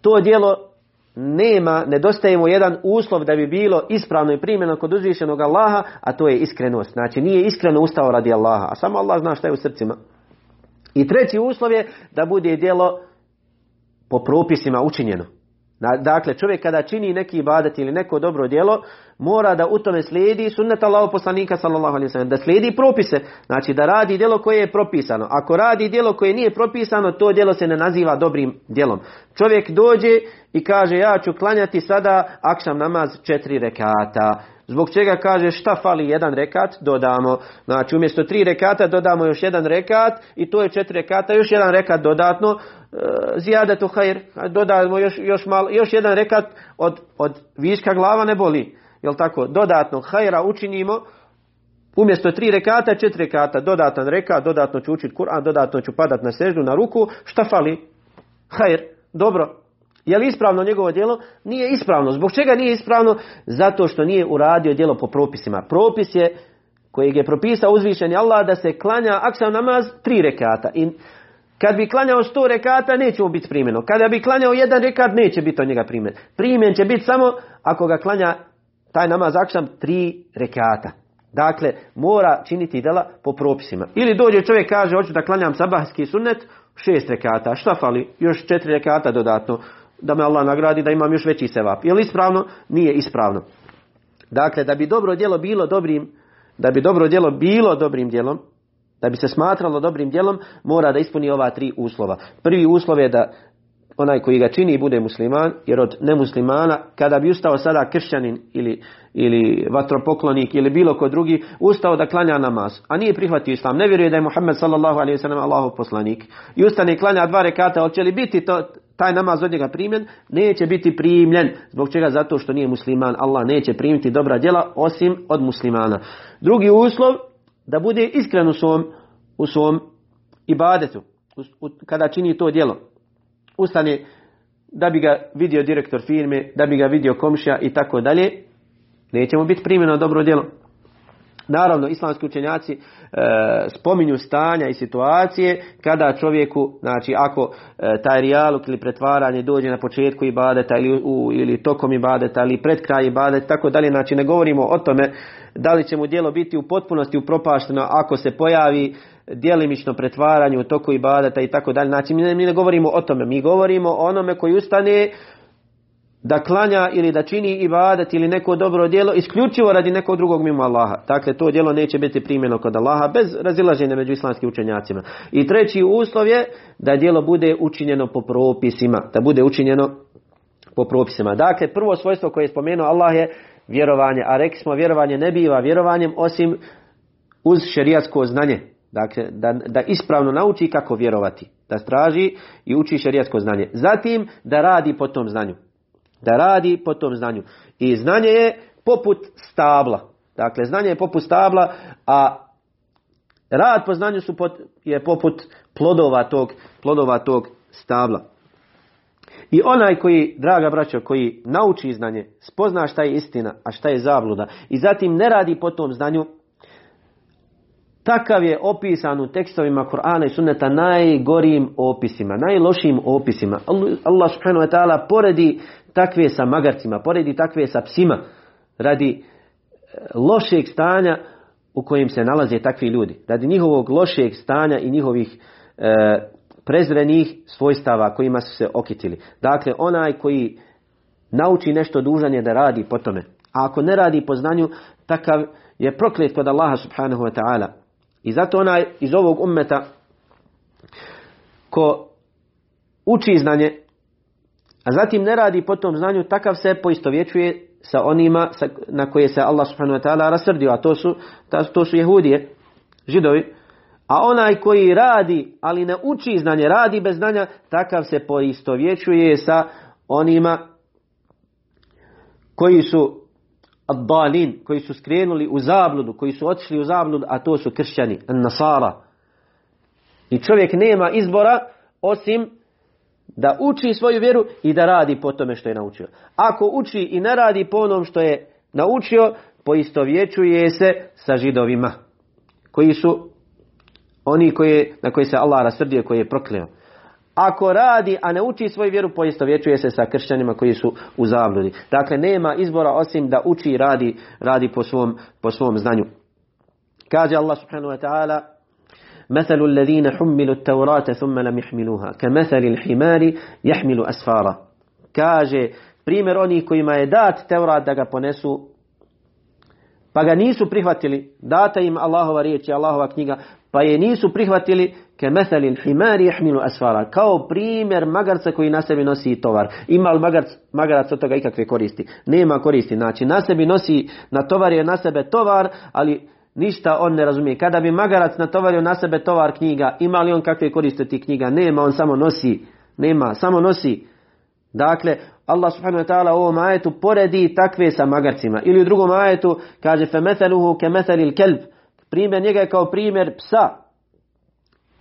to djelo nema, nedostaje mu jedan uslov da bi bilo ispravno i primjeno kod uzvišenog Allaha, a to je iskrenost. Znači nije iskreno ustao radi Allaha, a samo Allah zna šta je u srcima. I treći uslov je da bude djelo po propisima učinjeno. Dakle, čovjek kada čini neki ibadet ili neko dobro djelo, mora da u tome slijedi sunnet Allahu poslanika sallallahu alejhi ve sellem, da slijedi propise, znači da radi djelo koje je propisano. Ako radi djelo koje nije propisano, to djelo se ne naziva dobrim djelom. Čovjek dođe i kaže ja ću klanjati sada akšam namaz četiri rekata. Zbog čega kaže šta fali jedan rekat, dodamo. Znači umjesto tri rekata dodamo još jedan rekat i to je četiri rekata, još jedan rekat dodatno. E, Zijadatu hajr, dodamo još, još, malo, još jedan rekat od, od viška glava ne boli. Jel tako? Dodatno hajra učinimo. Umjesto tri rekata, četiri rekata, dodatan rekat, dodatno ću učiti Kur'an, dodatno ću padat na seždu, na ruku. Šta fali? Hajr, dobro, je li ispravno njegovo djelo? Nije ispravno. Zbog čega nije ispravno? Zato što nije uradio djelo po propisima. Propis je kojeg je propisao uzvišeni Allah da se klanja akšam namaz tri rekata. I kad bi klanjao sto rekata neće mu biti primjeno. Kada bi klanjao jedan rekat neće biti od njega primjen. Primjen će biti samo ako ga klanja taj namaz akšam tri rekata. Dakle, mora činiti djela po propisima. Ili dođe čovjek kaže hoću da klanjam sabahski sunnet, šest rekata. Šta fali? Još četiri rekata dodatno da me Allah nagradi da imam još veći sevap. Je li ispravno? Nije ispravno. Dakle, da bi dobro djelo bilo dobrim, da bi dobro djelo bilo dobrim djelom, da bi se smatralo dobrim djelom, mora da ispuni ova tri uslova. Prvi uslov je da onaj koji ga čini bude musliman, jer od nemuslimana, kada bi ustao sada kršćanin ili, ili vatropoklonik ili bilo ko drugi, ustao da klanja namaz, a nije prihvatio islam, ne vjeruje da je Muhammed sallallahu alaihi sallam Allahov poslanik, i ustane i klanja dva rekata, hoće li biti to, taj namaz od njega primljen, neće biti primljen. Zbog čega? Zato što nije musliman. Allah neće primiti dobra djela osim od muslimana. Drugi uslov, da bude iskren u svom, u svom ibadetu, kada čini to djelo, ustane da bi ga vidio direktor firme, da bi ga vidio komšija i tako dalje, neće mu biti primjeno dobro djelo. Naravno, islamski učenjaci e, spominju stanja i situacije kada čovjeku, znači ako e, taj rijaluk ili pretvaranje dođe na početku ibadeta ili, u, ili tokom ibadeta ili pred kraj ibadeta, tako dalje, znači ne govorimo o tome da li će mu djelo biti u potpunosti upropašteno ako se pojavi djelimično pretvaranje u toku ibadeta i tako dalje. Znači mi ne, mi ne govorimo o tome, mi govorimo o onome koji ustane da klanja ili da čini ibadet ili neko dobro djelo isključivo radi nekog drugog mimo Allaha. Dakle, to djelo neće biti primjeno kod Allaha bez razilaženja među islamskim učenjacima. I treći uslov je da djelo bude učinjeno po propisima. Da bude učinjeno po propisima. Dakle, prvo svojstvo koje je spomenuo Allah je vjerovanje. A rekli smo vjerovanje ne biva vjerovanjem osim uz šerijatsko znanje. Dakle, da, da ispravno nauči kako vjerovati. Da straži i uči šerijatsko znanje. Zatim, da radi po tom znanju. Da radi po tom znanju. I znanje je poput stabla. Dakle, znanje je poput stabla, a rad po znanju su pot, je poput plodova tog, plodova tog stabla. I onaj koji, draga braćo, koji nauči znanje, spozna šta je istina, a šta je zabluda i zatim ne radi po tom znanju, takav je opisan u tekstovima Kur'ana i Sunneta najgorijim opisima, najlošijim opisima. Allah subhanahu wa ta'ala poredi takve sa magarcima, poredi takve sa psima radi e, lošeg stanja u kojem se nalaze takvi ljudi. Radi njihovog lošeg stanja i njihovih e, prezrenih svojstava kojima su se okitili. Dakle, onaj koji nauči nešto dužan je da radi po tome. A ako ne radi po znanju, takav je proklet kod Allaha subhanahu wa ta'ala. I zato onaj iz ovog ummeta ko uči znanje, a zatim ne radi po tom znanju, takav se poistovjećuje sa onima na koje se Allah subhanahu wa ta'ala rasrdio, a to su, to su jehudije, židovi. A onaj koji radi, ali ne uči znanje, radi bez znanja, takav se poistovjećuje sa onima koji su ad koji su skrenuli u zabludu, koji su otišli u zabludu, a to su kršćani, nasara. I čovjek nema izbora osim da uči svoju vjeru i da radi po tome što je naučio. Ako uči i ne radi po onom što je naučio, poistovjećuje se sa židovima, koji su oni koji, na koji se Allah rasrdio, koji je prokleo. Ako radi, a ne uči svoju vjeru, poistovjećuje se sa kršćanima koji su u zabludi. Dakle, nema izbora osim da uči i radi, radi po, svom, po svom znanju. Kaže Allah subhanahu wa ta'ala, مثل الذين حملوا التوراة ثم لم يحملوها كمثل الحمار يحمل أسفارا kaže primjer onih kojima je dat Teurat da ga ponesu pa ga nisu prihvatili data im Allahova riječ i Allahova knjiga pa je nisu prihvatili ke meselil himari jahmilu asfara. Kao primjer magarca koji na sebi nosi tovar. Ima li magarac, magarac od toga ikakve koristi? Nema koristi. Znači na sebi nosi, na tovar je na sebe tovar, ali ništa on ne razumije. Kada bi magarac natovario na sebe tovar knjiga, ima li on kakve koriste ti knjiga? Nema, on samo nosi. Nema, samo nosi. Dakle, Allah subhanahu wa ta'ala u ovom ajetu poredi takve sa magarcima. Ili u drugom ajetu kaže فَمَثَلُهُ كَمَثَلِ الْكَلْبِ Primjer njega je kao primjer psa.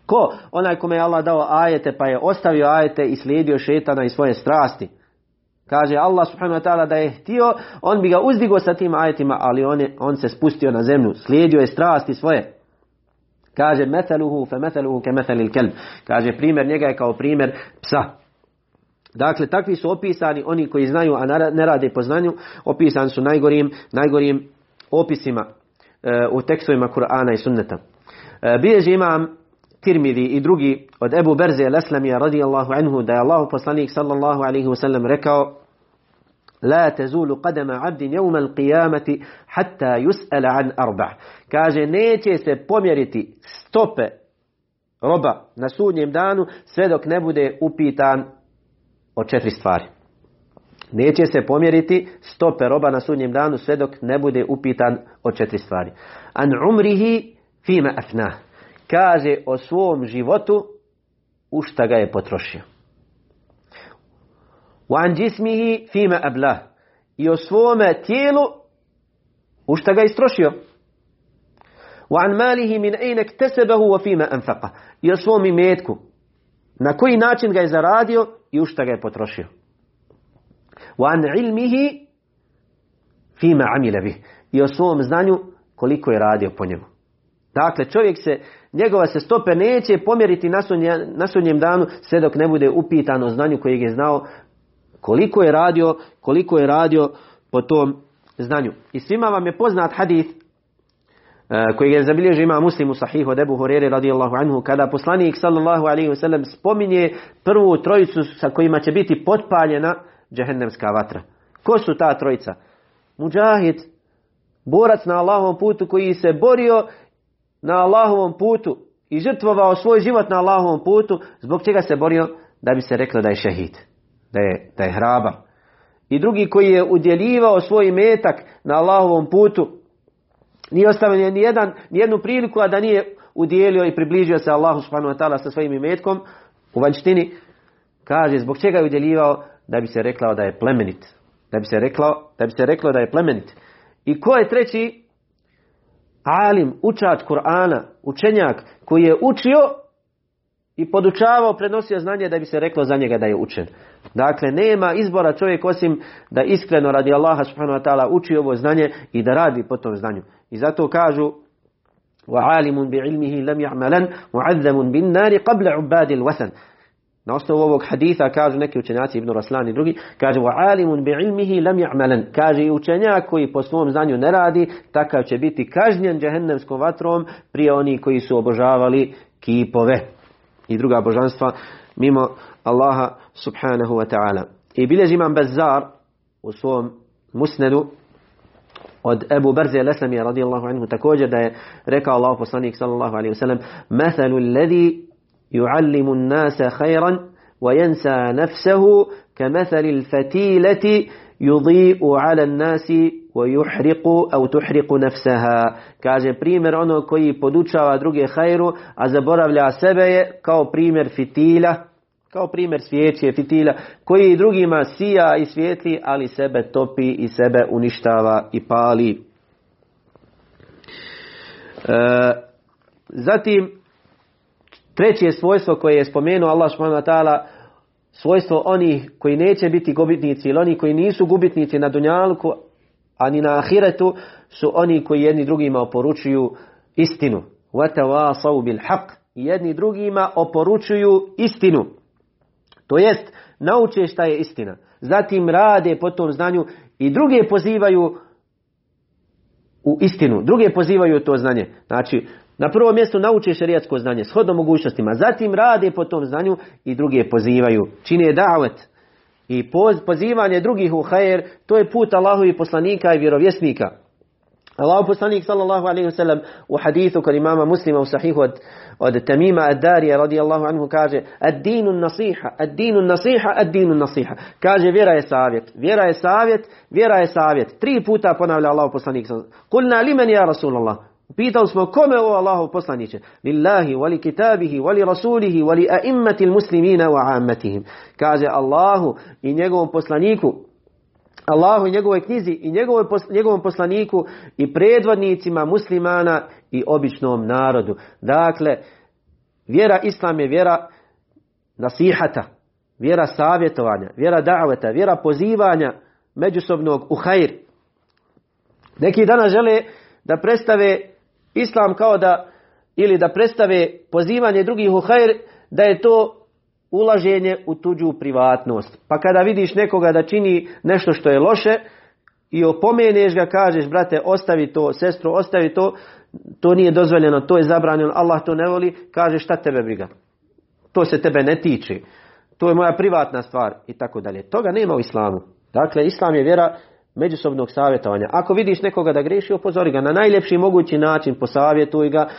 Ko? Onaj kome je Allah dao ajete pa je ostavio ajete i slijedio šetana i svoje strasti. Kaže Allah subhanahu wa ta'ala da je htio, on bi ga uzdigo sa tim ajetima, ali on, je, on se spustio na zemlju, slijedio je strasti svoje. Kaže meteluhu fe meteluhu ke metelil kelb. Kaže primjer njega je kao primjer psa. Dakle, takvi su opisani oni koji znaju, a ne rade po znanju, opisani su najgorim, najgorim opisima e, u tekstovima Kur'ana i sunneta. E, bilježi imam Tirmidi i drugi od Ebu Berze al-Aslamija radijallahu anhu da je Allah poslanik sallallahu alaihi wasallam rekao La tezulu qadama abdin jevma al-qiyamati hatta yus'ala an arba. Kaže, neće se pomjeriti stope roba na sudnjem danu sve dok ne bude upitan o četiri stvari. Neće se pomjeriti stope roba na sudnjem danu sve dok ne bude upitan o četiri stvari. An umrihi fima afnah kaže o svom životu u šta ga je potrošio. وعن جسمه فيما أبلاه i o svome tijelu u šta ga istrošio. وعن ماله من أين اكتسبه وفيما أنفقه i o svom imetku Na koji način ga je zaradio i u šta ga je potrošio. وَعَنْ عِلْمِهِ فِيمَ عَمِلَ بِهِ I o svom znanju koliko je radio po njemu. Dakle, čovjek se, njegova se stope neće pomjeriti na sudnjem danu sve dok ne bude upitan o znanju kojeg je znao koliko je radio, koliko je radio po tom znanju. I svima vam je poznat hadith e, koji je zabilježio ima muslim u sahihu od Ebu Hurere radijallahu anhu, kada poslanik sallallahu alaihi wasallam spominje prvu trojicu sa kojima će biti potpaljena džehennemska vatra. Ko su ta trojica? Mujahid, borac na Allahovom putu koji se borio na Allahovom putu i žrtvovao svoj život na Allahovom putu, zbog čega se borio da bi se reklo da je šehid, da je, da je hraba. I drugi koji je udjeljivao svoj metak na Allahovom putu, nije ostavio ni, jedan, ni jednu priliku, a da nije udjelio i približio se Allahu subhanahu wa ta'ala sa svojim imetkom u vanštini, kaže zbog čega je udjeljivao da bi se rekao da je plemenit. Da bi se reklo, da bi se reklo da je plemenit. I ko je treći? Alim, učač Kur'ana, učenjak koji je učio i podučavao, prenosio znanje da bi se reklo za njega da je učen. Dakle, nema izbora čovjek osim da iskreno radi Allaha subhanahu wa ta'ala uči ovo znanje i da radi po tom znanju. I zato kažu وعالم بعلمه لم يعملن معذب بالنار قبل عباد الوثن na osnovu ovog haditha kažu neki učenjaci Ibn Raslan i drugi, kaže alimun bi ilmihi lam ya'malan. Kaže i učenjak koji po svom znanju ne radi, takav će biti kažnjen džehennemskom vatrom prije oni koji su obožavali kipove i druga božanstva mimo Allaha subhanahu wa ta'ala. I bilježi imam Bezzar u svom musnedu od Ebu Brze Leslamija radijallahu anhu također da je rekao Allah poslanik sallallahu alaihi wa sallam Mathalu alladhi يعلم الناس خيرا وينسى نفسه كمثل الفتيلة يضيء على الناس ويحرق أو تحرق نفسها kaže primjer ono koji podučava druge hajru a zaboravlja sebe je kao primjer fitila kao primjer svijeće fitila koji drugima sija i svijetli ali sebe topi i sebe uništava i pali e, zatim Treće svojstvo koje je spomenuo Allah subhanahu wa ta'ala, svojstvo onih koji neće biti gubitnici ili oni koji nisu gubitnici na dunjalku, ani na ahiretu, su oni koji jedni drugima oporučuju istinu. وَتَوَاصَوْ بِالْحَقِّ Jedni drugima oporučuju istinu. To jest, nauče šta je istina. Zatim rade po tom znanju i druge pozivaju u istinu. Druge pozivaju to znanje. Znači, na prvom mjestu nauče šerijatsko znanje, shodno mogućnostima. Zatim rade po tom znanju i druge pozivaju. Čine davet. I pozivanje drugih u hajer, to je put Allahovi poslanika i vjerovjesnika. Allah poslanik sallallahu alaihi wa sallam u hadithu kod imama muslima u sahihu od, od Tamima ad-Darija radijallahu anhu kaže ad-dinu nasiha, ad-dinu nasiha, ad-dinu nasiha. Kaže vjera je savjet, vjera je savjet, vjera je savjet. Tri puta ponavlja Allah poslanik sallallahu Kulna limen ja Rasulallah. Pitali smo kome o Allahu poslaniće? Lillahi, wali kitabihi, wali rasulihi, wali a'immati muslimina wa ammatihim. Kaže Allahu i njegovom poslaniku, Allahu i njegovoj knjizi i njegovom poslaniku i predvodnicima muslimana i običnom narodu. Dakle, vjera Islam je vjera nasihata, vjera savjetovanja, vjera daveta, vjera pozivanja međusobnog u hajr. Neki danas žele da predstave islam kao da ili da predstave pozivanje drugih u hajr, da je to ulaženje u tuđu privatnost. Pa kada vidiš nekoga da čini nešto što je loše i opomeneš ga, kažeš brate ostavi to, sestro ostavi to, to nije dozvoljeno, to je zabranjeno, Allah to ne voli, kaže šta tebe briga. To se tebe ne tiče. To je moja privatna stvar i tako dalje. Toga nema u islamu. Dakle, islam je vjera međusobnog savjetovanja. Ako vidiš nekoga da griješi, opozori ga na najljepši mogući način, posavjetuj ga. E,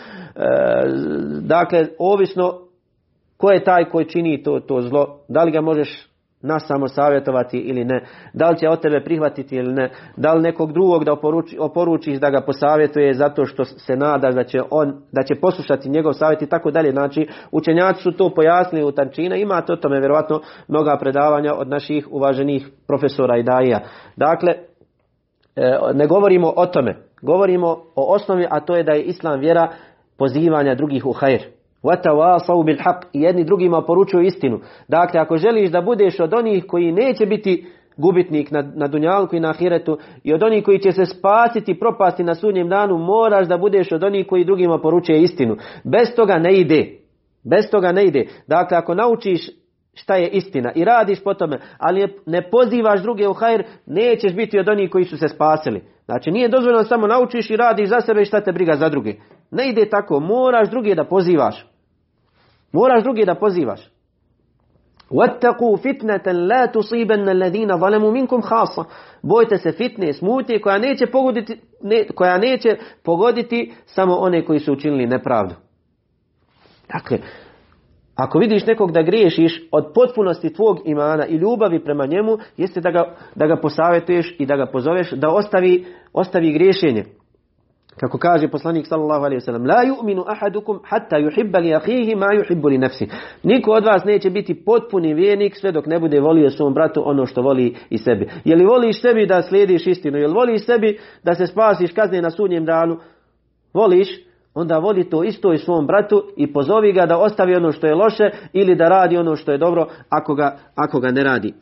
dakle, ovisno ko je taj koji čini to, to zlo, da li ga možeš nas samo savjetovati ili ne, da li će od tebe prihvatiti ili ne, da li nekog drugog da oporuči, oporučiš da ga posavjetuje zato što se nada da će on, da će poslušati njegov savjet i tako dalje. Znači, učenjaci su to pojasnili u tančina, ima to tome vjerojatno mnoga predavanja od naših uvaženih profesora i daija. Dakle, ne govorimo o tome, govorimo o osnovi, a to je da je islam vjera pozivanja drugih u hajr. وَتَوَاسَوْ بِالْحَقِّ I jedni drugima poručuju istinu. Dakle, ako želiš da budeš od onih koji neće biti gubitnik na, na dunjalku i na ahiretu i od onih koji će se spasiti, propasti na sudnjem danu, moraš da budeš od onih koji drugima poručuje istinu. Bez toga ne ide. Bez toga ne ide. Dakle, ako naučiš šta je istina i radiš po tome, ali ne pozivaš druge u hajr, nećeš biti od onih koji su se spasili. Znači nije dozvoljeno samo naučiš i radiš za sebe i šta te briga za druge. Ne ide tako, moraš druge da pozivaš. Moraš druge da pozivaš. وَاتَّقُوا فِتْنَةً لَا تُصِيبَنَّ الَّذِينَ ظَلَمُوا مِنْكُمْ خَاصًا Bojte se fitne, smutnje koja neće pogoditi, ne, koja neće pogoditi samo one koji su učinili nepravdu. Dakle, ako vidiš nekog da griješiš od potpunosti tvog imana i ljubavi prema njemu, jeste da ga, da ga posavjetuješ i da ga pozoveš da ostavi, ostavi griješenje. Kako kaže poslanik sallallahu alejhi ve sellem: "La yu'minu ahadukum hatta yuhibba li akhihi ma yuhibbu li nafsi." Niko od vas neće biti potpuni vjernik sve dok ne bude volio svom bratu ono što voli i sebi. Je li voliš sebi da slijediš istinu? Je li voliš sebi da se spasiš kazne na sudnjem danu? Voliš? Onda voli to isto i svom bratu i pozovi ga da ostavi ono što je loše ili da radi ono što je dobro ako ga, ako ga ne radi.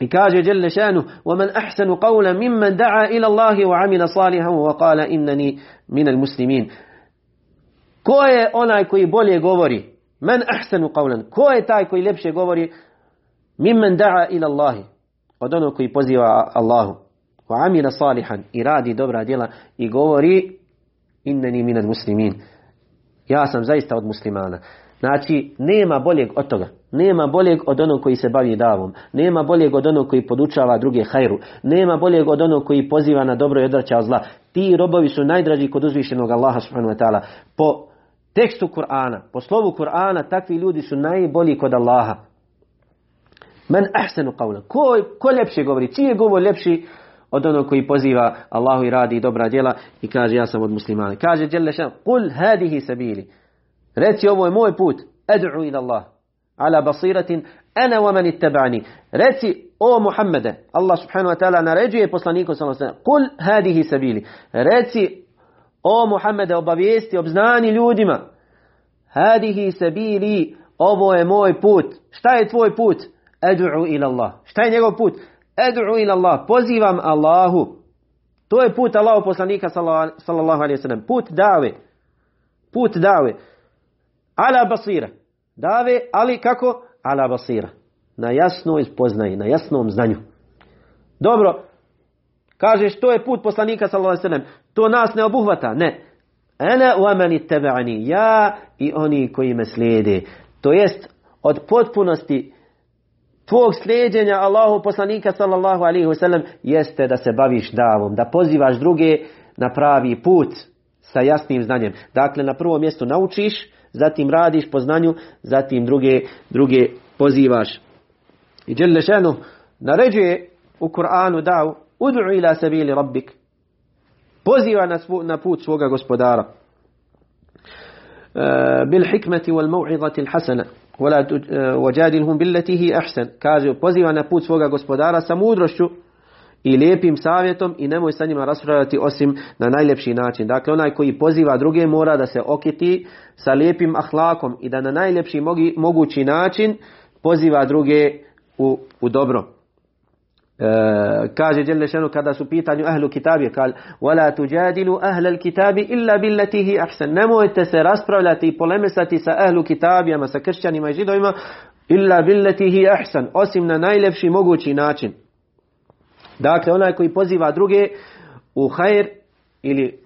I kaže Jelle šanu, وَمَنْ أَحْسَنُ قَوْلًا مِمَّنْ دَعَا إِلَى اللَّهِ وَعَمِلَ صَالِحًا وَقَالَ إِنَّنِي مِنَ الْمُسْلِمِينَ Ko je onaj koji bolje govori? Men ahsanu qawlan. Ko je taj koji ljepše govori? Mimmen da'a ila Allahi. Od onog koji poziva Allahu. Wa amila salihan. I radi dobra djela. I govori inneni minad muslimin. Ja sam zaista od muslimana. Znači, nema boljeg od toga. Nema boljeg od onog koji se bavi davom. Nema boljeg od onog koji podučava druge hajru. Nema boljeg od onog koji poziva na dobro i odvraća od zla. Ti robovi su najdraži kod uzvišenog Allaha subhanahu wa ta'ala. Po tekstu Kur'ana, po slovu Kur'ana, takvi ljudi su najbolji kod Allaha. Men ahsanu qawla. Ko, ko ljepše govori? Čiji je govor ljepši od onog koji poziva Allahu i radi dobra djela i kaže ja sam od muslimana. Kaže Jelle šan, kul hadihi sabili. Reci ovo je moj put. Ad'u ila Allah. Ala basiratin ana wa man ittaba'ani. Reci o Muhammede. Allah subhanahu wa ta'ala naređuje poslaniku sallallahu alejhi. Kul hadihi sabili. Reci o Muhammede obavijesti, obznani ljudima. Hadihi sabili. Ovo je moj put. Šta je tvoj put? Ad'u ila Allah. Šta je njegov put? Ad'u ila Allah. Pozivam Allahu. To je put Allahu poslanika sallallahu alejhi ve sellem. Put dave. Put dave. Ala basira. Dave, ali kako? Ala basira. Na jasnoj spoznaji, na jasnom znanju. Dobro, kažeš to je put poslanika sallallahu sellem. To nas ne obuhvata. Ne. Ana wa man. Ja i oni koji me slijede. To jest od potpunosti tvog slijedjenja Allahu poslanika sallallahu alaihi wasallam jeste da se baviš davom, da pozivaš druge na pravi put sa jasnim znanjem. Dakle, na prvom mjestu naučiš, zatim radiš po znanju, zatim druge, druge pozivaš. I Đelle šenu naređuje u Kur'anu davu, ud'u ila sabili rabbik, poziva na, svu, na put svoga gospodara. bil hikmeti wal mau'izati hasana Vola vođadilhum billetihi ahsan. Kaže, poziva na put svoga gospodara sa mudrošću i lijepim savjetom i nemoj sa njima raspravljati osim na najljepši način. Dakle, onaj koji poziva druge mora da se okiti sa lijepim ahlakom i da na najljepši mogući način poziva druge u, u dobro. E, kaže Đelešanu kada su pitanju ahlu kitabi, kal, وَلَا تُجَادِلُوا أَهْلَ الْكِتَابِ إِلَّا بِالَّتِهِ أَحْسَنُ Nemojte se raspravljati i polemesati sa ahlu kitabijama, sa kršćanima i židovima, illa billatihi ahsan, osim na najlepši mogući način. Dakle, onaj koji poziva druge u hajr ili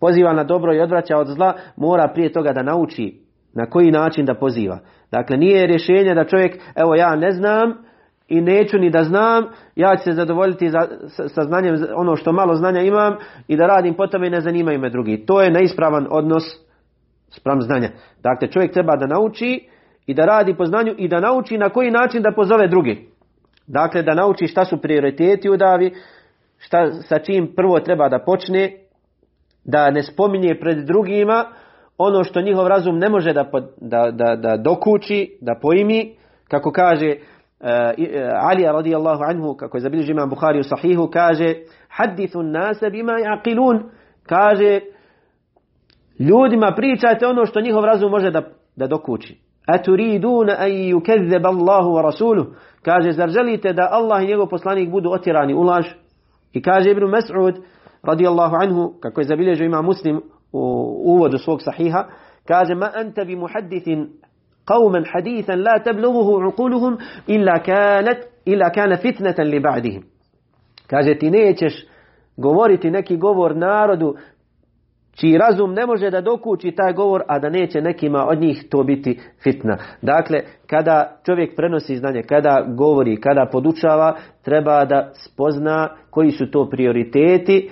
poziva na dobro i odvraća od zla, mora prije toga da nauči na koji način da poziva. Dakle, nije rješenje da čovjek, evo ja ne znam, i neću ni da znam, ja ću se zadovoljiti za, sa, sa znanjem ono što malo znanja imam i da radim po tome i ne zanimaju me drugi. To je neispravan odnos spram znanja. Dakle, čovjek treba da nauči i da radi po znanju i da nauči na koji način da pozove drugi. Dakle, da nauči šta su prioriteti u davi, šta, sa čim prvo treba da počne, da ne spominje pred drugima ono što njihov razum ne može da, da, da, da dokući, da poimi, kako kaže Ali radijallahu anhu, kako je zabilježio imam Bukhari u sahihu, kaže hadithu nasa bima yaqilun, kaže Ljudima pričajte ono što njihov razum može da, da dokući. Aturiduna an yukazzib Allahu wa rasuluhu. Kaže, zar želite da Allah i njegov poslanik budu otjerani u laž? I kaže Ibn Mas'ud, radijallahu anhu, kako je zabilježio ima muslim u uvodu svog sahiha, kaže, ma anta bi muhaddithin قوما حديثا لا تبلغه عقولهم إلا كانت إلا كان فتنة لبعدهم kaže ti nećeš govoriti neki govor narodu čiji razum ne može da dokući taj govor, a da neće nekima od njih to biti fitna. Dakle, kada čovjek prenosi znanje, kada govori, kada podučava, treba da spozna koji su to prioriteti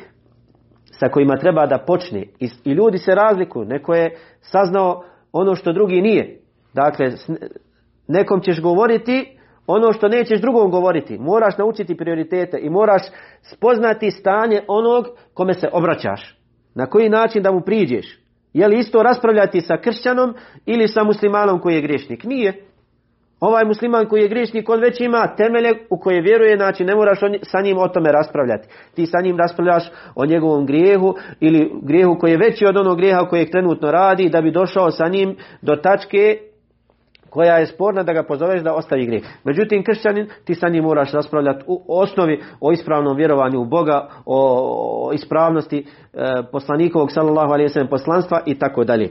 sa kojima treba da počne. I, i ljudi se razlikuju. Neko je saznao ono što drugi nije. Dakle, nekom ćeš govoriti ono što nećeš drugom govoriti. Moraš naučiti prioritete i moraš spoznati stanje onog kome se obraćaš. Na koji način da mu priđeš? Je li isto raspravljati sa kršćanom ili sa muslimanom koji je griješnik? Nije. Ovaj musliman koji je griješnik, on već ima temelje u koje vjeruje, znači ne moraš sa njim o tome raspravljati. Ti sa njim raspravljaš o njegovom grijehu ili grijehu koji je veći od onog grijeha kojeg trenutno radi da bi došao sa njim do tačke koja je sporna da ga pozoveš da ostavi grijeh. Međutim, kršćanin, ti sa njim moraš raspravljati u osnovi o ispravnom vjerovanju u Boga, o, ispravnosti e, poslanikovog sallallahu alaihi sallam poslanstva i tako dalje.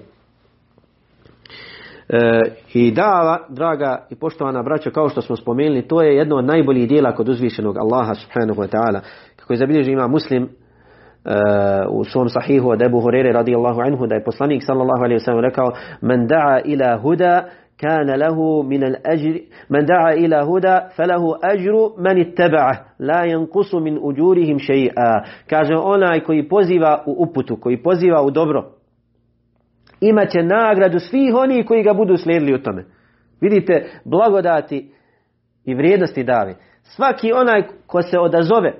E, I dava, draga i poštovana braća, kao što smo spomenuli, to je jedno od najboljih dijela kod uzvišenog Allaha subhanahu wa ta'ala. Kako je zabilježi ima muslim e, u svom sahihu od Ebu Hurere radijallahu anhu da je poslanik sallallahu alaihi sallam rekao men da'a ila huda كان له من الأجر من دعا إلى هدى فله أجر من اتبعه لا ينقص من أجورهم شيئا kaže onaj koji poziva u uputu koji poziva u dobro imaće nagradu svih onih koji ga budu slijedili u tome vidite blagodati i vrijednosti davi svaki onaj ko se odazove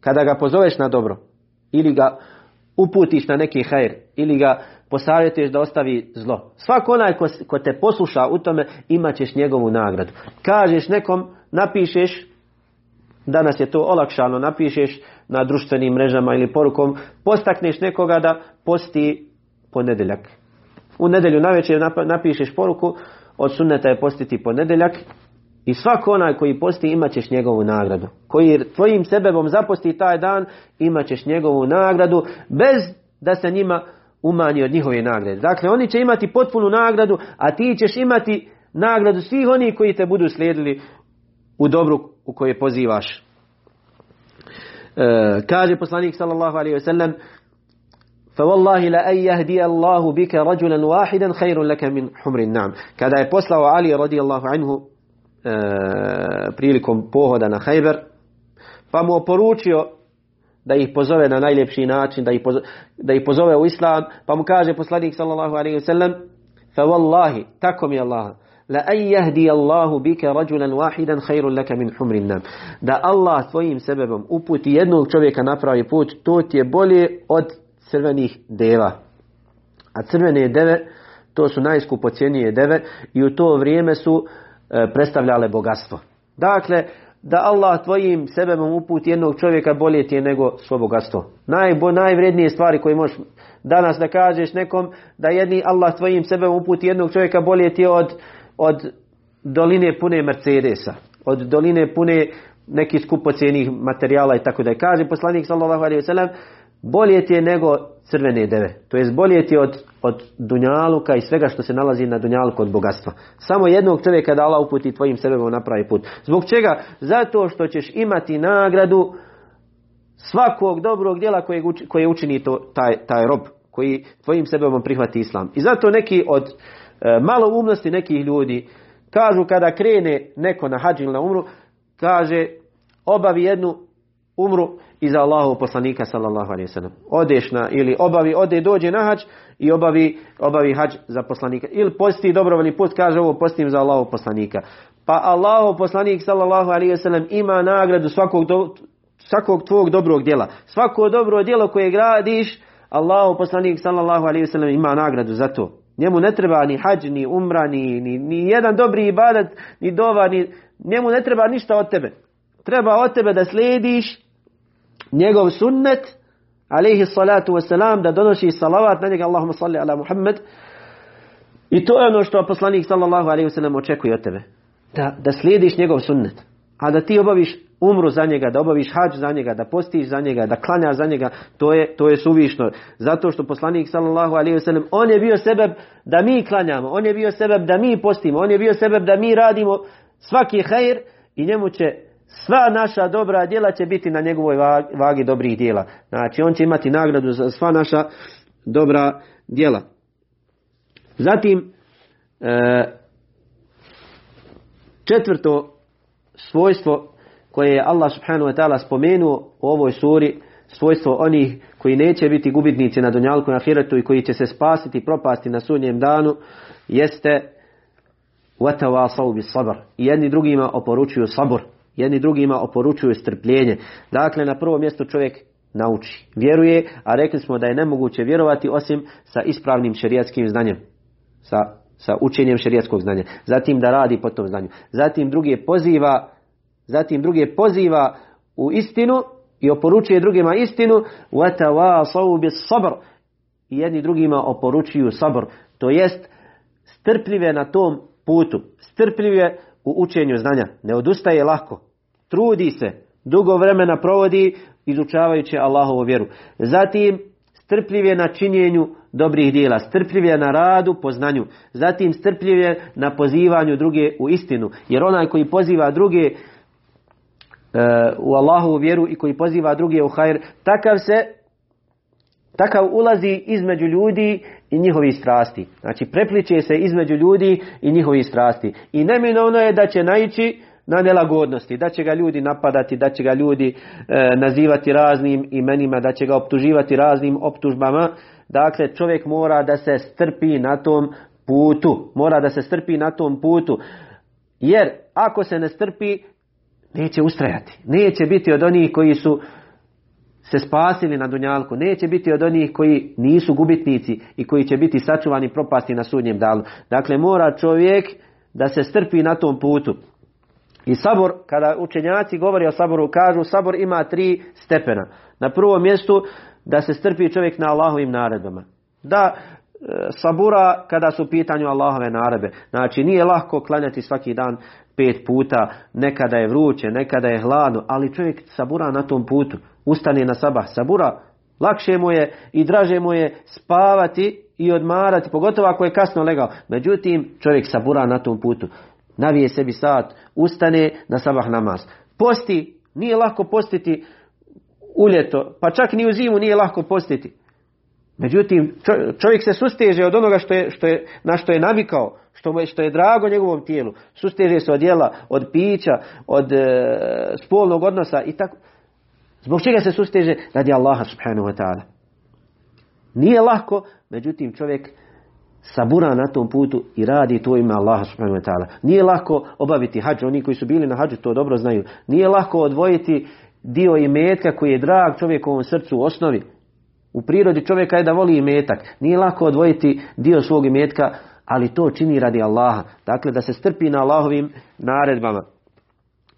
kada ga pozoveš na dobro ili ga uputiš na neki hajr ili ga posavjetuješ da ostavi zlo. Svako onaj ko, ko te posluša u tome imat ćeš njegovu nagradu. Kažeš nekom, napišeš, danas je to olakšano, napišeš na društvenim mrežama ili porukom, postakneš nekoga da posti ponedjeljak. U nedjelju navečer napišeš poruku, od sunneta je postiti ponedjeljak i svako onaj koji posti imat ćeš njegovu nagradu. Koji tvojim sebebom zaposti taj dan imat ćeš njegovu nagradu bez da se njima umanji od njihove nagrade. Dakle, oni će imati potpunu nagradu, a ti ćeš imati nagradu svih onih koji te budu slijedili u dobru u koje pozivaš. E, kaže poslanik sallallahu alaihi ve sellem فوالله لا أن يهدي الله بك رجلا واحدا خير لك من حمر النعم kada je poslao Ali radijallahu anhu e, prilikom pohoda na Hajber pa mu oporučio da ih pozove na najljepši način, da ih, pozove, da ih pozove u islam, pa mu kaže poslanik sallallahu alaihi wa sallam, fa wallahi, tako mi Allah, la an yahdi Allahu bika rajulan wahidan khairun laka min humrin nam. Da Allah tvojim sebebom uputi jednog čovjeka na pravi put, to ti je bolje od crvenih deva. A crvene deve, to su najskupocijenije deve i u to vrijeme su e, predstavljale bogatstvo. Dakle, da Allah tvojim sebebom uputi jednog čovjeka bolje ti je nego svo bogatstvo. Najbo, najvrednije stvari koje možeš danas da kažeš nekom da jedni Allah tvojim sebebom uputi jednog čovjeka bolje ti je od, od doline pune Mercedesa, od doline pune nekih skupocijenih materijala i tako da je. Kaže poslanik sallallahu alaihi wasallam bolje ti je nego crvene deve. To jest bolje ti od, od dunjaluka i svega što se nalazi na dunjaluku od bogatstva. Samo jednog čovjeka da Allah uputi tvojim sebebom na pravi put. Zbog čega? Zato što ćeš imati nagradu svakog dobrog djela koje, koje učini to, taj, taj rob koji tvojim sebebom prihvati islam. I zato neki od e, malo umnosti nekih ljudi kažu kada krene neko na hađ ili na umru, kaže obavi jednu umru iza Allahu poslanika sallallahu alaihi sallam. Odeš na, ili obavi, ode, dođe na hađ i obavi, obavi hađ za poslanika. Ili posti dobrovoljni put, kaže ovo postim za Allahu poslanika. Pa Allahu poslanik sallallahu alaihi sallam ima nagradu svakog, do, svakog tvog dobrog djela. Svako dobro djelo koje gradiš, Allahu poslanik sallallahu alaihi sallam ima nagradu za to. Njemu ne treba ni hađ, ni umra, ni, ni, ni jedan dobri ibadat, ni dova, ni, njemu ne treba ništa od tebe. Treba od tebe da slijediš njegov sunnet alaihi salatu wasalam, da donosi salavat na njega, Allahumma salli ala Muhammad. I to je ono što poslanik sallallahu alaihi wasallam očekuje od tebe. Da, da slijediš njegov sunnet. A da ti obaviš umru za njega, da obaviš hađ za njega, da postiš za njega, da klanjaš za njega, to je, to je suvišno. Zato što poslanik sallallahu alaihi wasallam, on je bio sebe da mi klanjamo, on je bio sebe da mi postimo, on je bio sebe da mi radimo svaki hajr i njemu će sva naša dobra djela će biti na njegovoj vagi dobrih djela. Znači on će imati nagradu za sva naša dobra djela. Zatim e, četvrto svojstvo koje je Allah subhanahu wa ta'ala spomenuo u ovoj suri, svojstvo onih koji neće biti gubitnici na Dunjalku na Ahiretu i koji će se spasiti i propasti na sudnjem danu, jeste وَتَوَاسَوْ بِصَبْرِ I jedni drugima oporučuju sabor, jedni drugima oporučuju strpljenje. Dakle, na prvo mjesto čovjek nauči, vjeruje, a rekli smo da je nemoguće vjerovati osim sa ispravnim šerijatskim znanjem, sa, sa učenjem šerijatskog znanja. Zatim da radi po tom znanju. Zatim drugi poziva zatim druge poziva u istinu i oporučuje drugima istinu وَتَوَاصَوْ sabr i jedni drugima oporučuju sabr to jest strpljive na tom putu strpljive u učenju znanja ne odustaje lako trudi se dugo vremena provodi izučavajući Allahovu vjeru zatim strpljive na činjenju dobrih dijela, strpljive na radu po znanju, zatim strpljive na pozivanju druge u istinu, jer onaj koji poziva druge E, u Allahovu vjeru i koji poziva druge u hajr, takav se takav ulazi između ljudi i njihovih strasti. Znači prepliče se između ljudi i njihovih strasti. I neminovno je da će naići na nelagodnosti, da će ga ljudi napadati, da će ga ljudi e, nazivati raznim imenima, da će ga optuživati raznim optužbama. Dakle, čovjek mora da se strpi na tom putu. Mora da se strpi na tom putu. Jer ako se ne strpi, Neće ustrajati. Neće biti od onih koji su se spasili na Dunjalku. Neće biti od onih koji nisu gubitnici i koji će biti sačuvani propasti na sudnjem dalu. Dakle, mora čovjek da se strpi na tom putu. I sabor, kada učenjaci govori o saboru, kažu sabor ima tri stepena. Na prvom mjestu da se strpi čovjek na Allahovim naredbama. Da e, sabura kada su u pitanju Allahove naredbe. Znači nije lako klanjati svaki dan pet puta, nekada je vruće, nekada je hladno, ali čovjek sabura na tom putu, ustane na sabah, sabura, lakše mu je i draže mu je spavati i odmarati, pogotovo ako je kasno legao. Međutim, čovjek sabura na tom putu, navije sebi sat, ustane na sabah namaz. Posti, nije lako postiti u ljeto, pa čak ni u zimu nije lako postiti. Međutim, čovjek se susteže od onoga što je, što je, na što je navikao, što, je, što je drago njegovom tijelu. Susteže se od jela, od pića, od e, spolnog odnosa i tako. Zbog čega se susteže? Radi Allaha subhanahu wa ta'ala. Nije lako, međutim čovjek sabura na tom putu i radi to ime Allaha subhanahu wa ta'ala. Nije lako obaviti hađ, oni koji su bili na hađu to dobro znaju. Nije lako odvojiti dio imetka koji je drag čovjekovom srcu u osnovi. U prirodi čovjeka je da voli imetak. Nije lako odvojiti dio svog imetka, ali to čini radi Allaha. Dakle, da se strpi na Allahovim naredbama.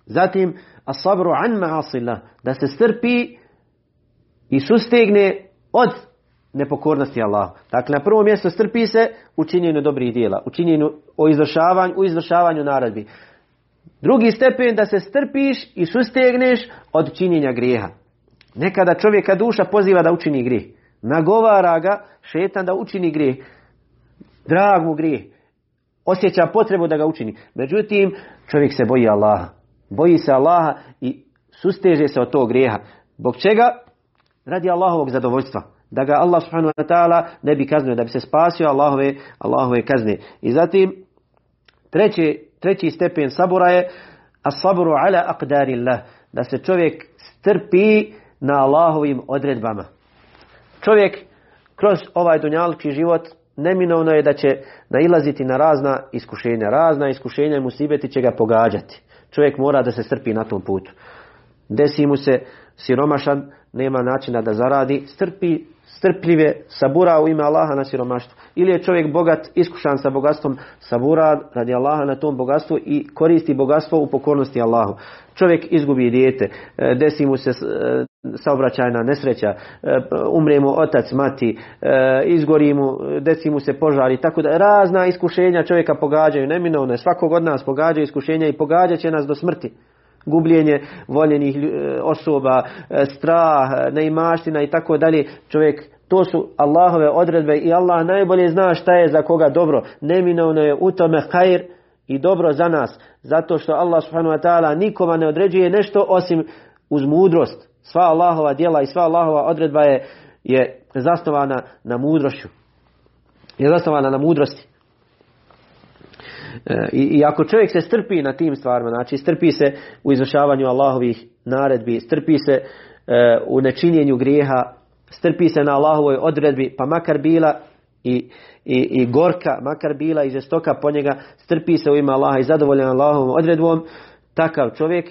Zatim, as-sabru an ma'asillah, da se strpi i sustegne od nepokornosti Allaha. Dakle, na prvo mjesto strpi se u činjenju dobrih dijela, u činjenju o izvršavanju, u izvršavanju naredbi. Drugi stepen da se strpiš i sustegneš od činjenja grijeha. Nekada čovjeka duša poziva da učini grijeh. Nagovara ga šetan da učini grijeh. Drag mu grijeh. Osjeća potrebu da ga učini. Međutim, čovjek se boji Allaha. Boji se Allaha i susteže se od tog grijeha. Bog čega? Radi Allahovog zadovoljstva. Da ga Allah subhanahu wa ta'ala ne bi kaznio, da bi se spasio Allahove, Allahove kazne. I zatim, treći, treći stepen sabora je as-sabru ala aqdarillah. Da se čovjek strpi na Allahovim odredbama. Čovjek kroz ovaj dunjalki život neminovno je da će nailaziti na razna iskušenja. Razna iskušenja i musibeti će ga pogađati. Čovjek mora da se strpi na tom putu. Desi mu se siromašan, nema načina da zaradi, strpi strpljive, sabura u ime Allaha na siromaštvo. Ili je čovjek bogat, iskušan sa bogatstvom, sabura radi Allaha na tom bogatstvu i koristi bogatstvo u pokornosti Allahu. Čovjek izgubi dijete, e, desi mu se e, saobraćajna nesreća, e, umre mu otac, mati, izgori mu, desi mu se požari, tako da razna iskušenja čovjeka pogađaju, neminovno svakog od nas pogađaju iskušenja i pogađat će nas do smrti gubljenje voljenih osoba, strah, neimaština i tako dalje. Čovjek, to su Allahove odredbe i Allah najbolje zna šta je za koga dobro. Neminovno je u tome hajr i dobro za nas. Zato što Allah subhanahu wa ta'ala nikoma ne određuje nešto osim uz mudrost. Sva Allahova djela i sva Allahova odredba je, je zasnovana na mudrošću. Je zasnovana na mudrosti. E, I, I ako čovjek se strpi na tim stvarima, znači strpi se u izvršavanju Allahovih naredbi, strpi se e, u nečinjenju grijeha, strpi se na Allahovoj odredbi, pa makar bila i, i, i gorka, makar bila i žestoka po njega, strpi se u ime Allaha i zadovoljan Allahovom odredbom, takav čovjek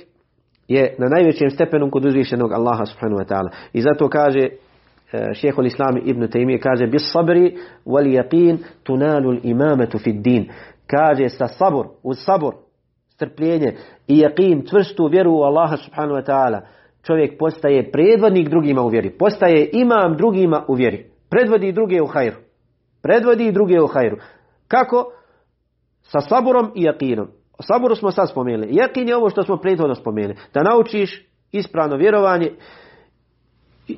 je na najvećem stepenu kod uzvišenog Allaha subhanahu wa ta'ala. I zato kaže e, šehol Islam ibn Taymiye kaže bis sabri wal yaqin tunalu imamatu fid din kaže sa sabor, uz sabor, strpljenje i jakim, čvrstu vjeru u Allaha subhanahu wa ta'ala, čovjek postaje predvodnik drugima u vjeri. Postaje imam drugima u vjeri. Predvodi druge u hajru. Predvodi druge u hajru. Kako? Sa saborom i jakinom. O saboru smo sad spomenuli. Jakin je ovo što smo prethodno spomenuli. Da naučiš ispravno vjerovanje,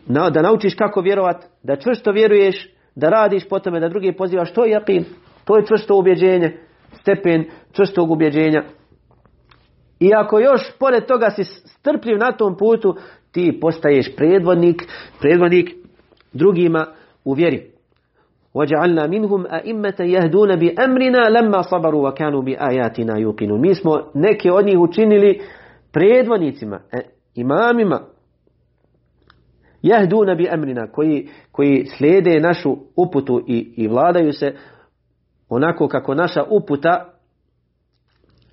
da naučiš kako vjerovat, da čvrsto vjeruješ, da radiš po tome, da drugi pozivaš. To je jakin. To je čvrsto ubjeđenje stepen čvrstog ubjeđenja. I ako još pored toga si strpljiv na tom putu, ti postaješ predvodnik, predvodnik drugima u vjeri. وَجَعَلْنَا مِنْهُمْ أَئِمَّةً يَهْدُونَ بِأَمْرِنَا لَمَّا صَبَرُوا وَكَانُوا بِآيَاتِنَا يُقِنُونَ Mi smo neke od njih učinili predvodnicima, e, imamima, jahduna bi amrina, koji, koji slijede našu uputu i, i vladaju se onako kako naša uputa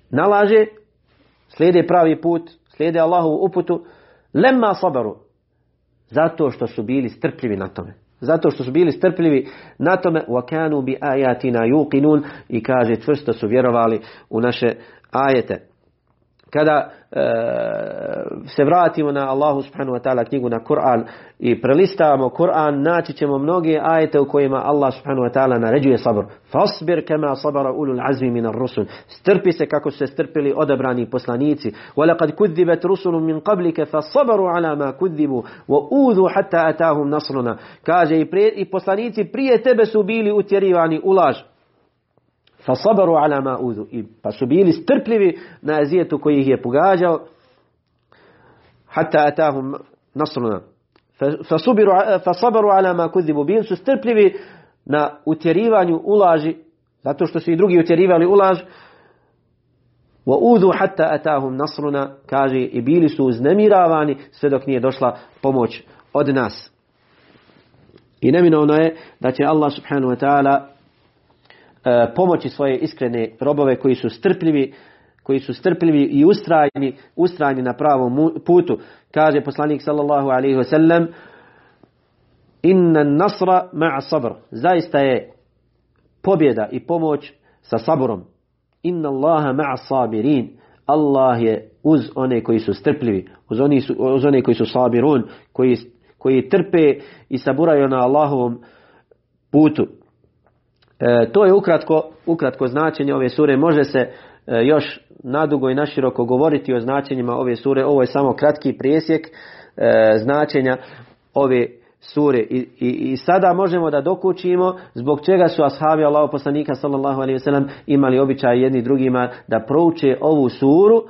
nalaže, slijede pravi put, slijede Allahovu uputu, lemma sabaru, zato što su bili strpljivi na tome. Zato što su bili strpljivi na tome, وَكَانُوا بِآيَاتِنَا يُقِنُونَ i kaže čvrsto su vjerovali u naše ajete kada e, se vratimo na Allahu subhanahu wa ta'ala knjigu na Kur'an i prelistavamo Kur'an, naći ćemo mnoge ajete u kojima Allah subhanahu wa ta'ala naređuje sabor. Fasbir kema sabara ulul azmi minar rusul. Strpi se kako su se strpili odabrani poslanici. Walaqad kudzibat rusulun min qablika fasabaru ala ma kudzibu wa udhu hatta atahum nasruna. Kaže i, prije, i poslanici prije tebe su bili utjerivani u laž. Fasabaru ala ma uzu. I pa su bili strpljivi na azijetu koji ih je pogađao. Hatta atahum nasruna. Fasabaru ala ma kuzibu. Bili su strpljivi na utjerivanju ulaži. Zato što su i drugi utjerivali ulaž. Wa uzu hatta atahum nasruna. Kaže i bili su uznemiravani sve dok nije došla pomoć od nas. I neminovno je da će Allah subhanahu wa ta'ala pomoći svoje iskrene robove koji su strpljivi, koji su strpljivi i ustrajni, ustrajni na pravom putu. Kaže poslanik sallallahu alaihi wa sallam Inna nasra ma'a sabr. Zaista je pobjeda i pomoć sa saburom. Inna Allaha ma'a sabirin. Allah je uz one koji su strpljivi, uz, oni su, uz one koji su sabirun, koji, koji trpe i saburaju na Allahovom putu. E, to je ukratko, ukratko značenje ove sure. Može se e, još nadugo i naširoko govoriti o značenjima ove sure. Ovo je samo kratki presjek e, značenja ove sure. I, i, I, sada možemo da dokučimo zbog čega su ashabi Allahu poslanika sallallahu alejhi ve imali običaj jedni drugima da prouče ovu suru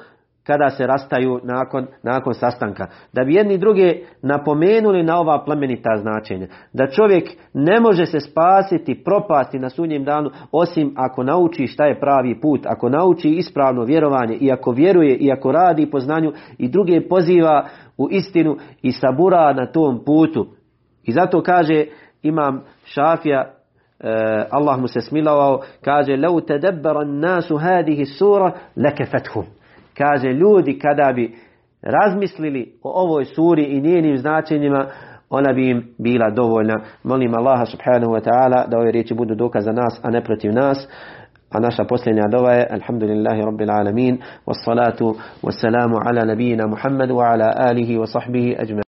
kada se rastaju nakon, nakon sastanka. Da bi jedni druge napomenuli na ova plemenita značenja. Da čovjek ne može se spasiti, propasti na sudnjem danu osim ako nauči šta je pravi put, ako nauči ispravno vjerovanje i ako vjeruje i ako radi po znanju i druge poziva u istinu i sabura na tom putu. I zato kaže imam Šafija Uh, Allah mu se smilovao, kaže لو تدبر الناس هذه السورة لكفتهم Kaže, ljudi kada bi razmislili o ovoj suri i njenim značenjima, ona bi im bila dovoljna. Molim Allaha subhanahu wa ta'ala da ove riječi budu dokaz za nas, a ne protiv nas. A naša posljednja dova je Alhamdulillahi Rabbil Alamin Wassalatu wassalamu ala nabijina Muhammadu wa ala alihi wa sahbihi ajma.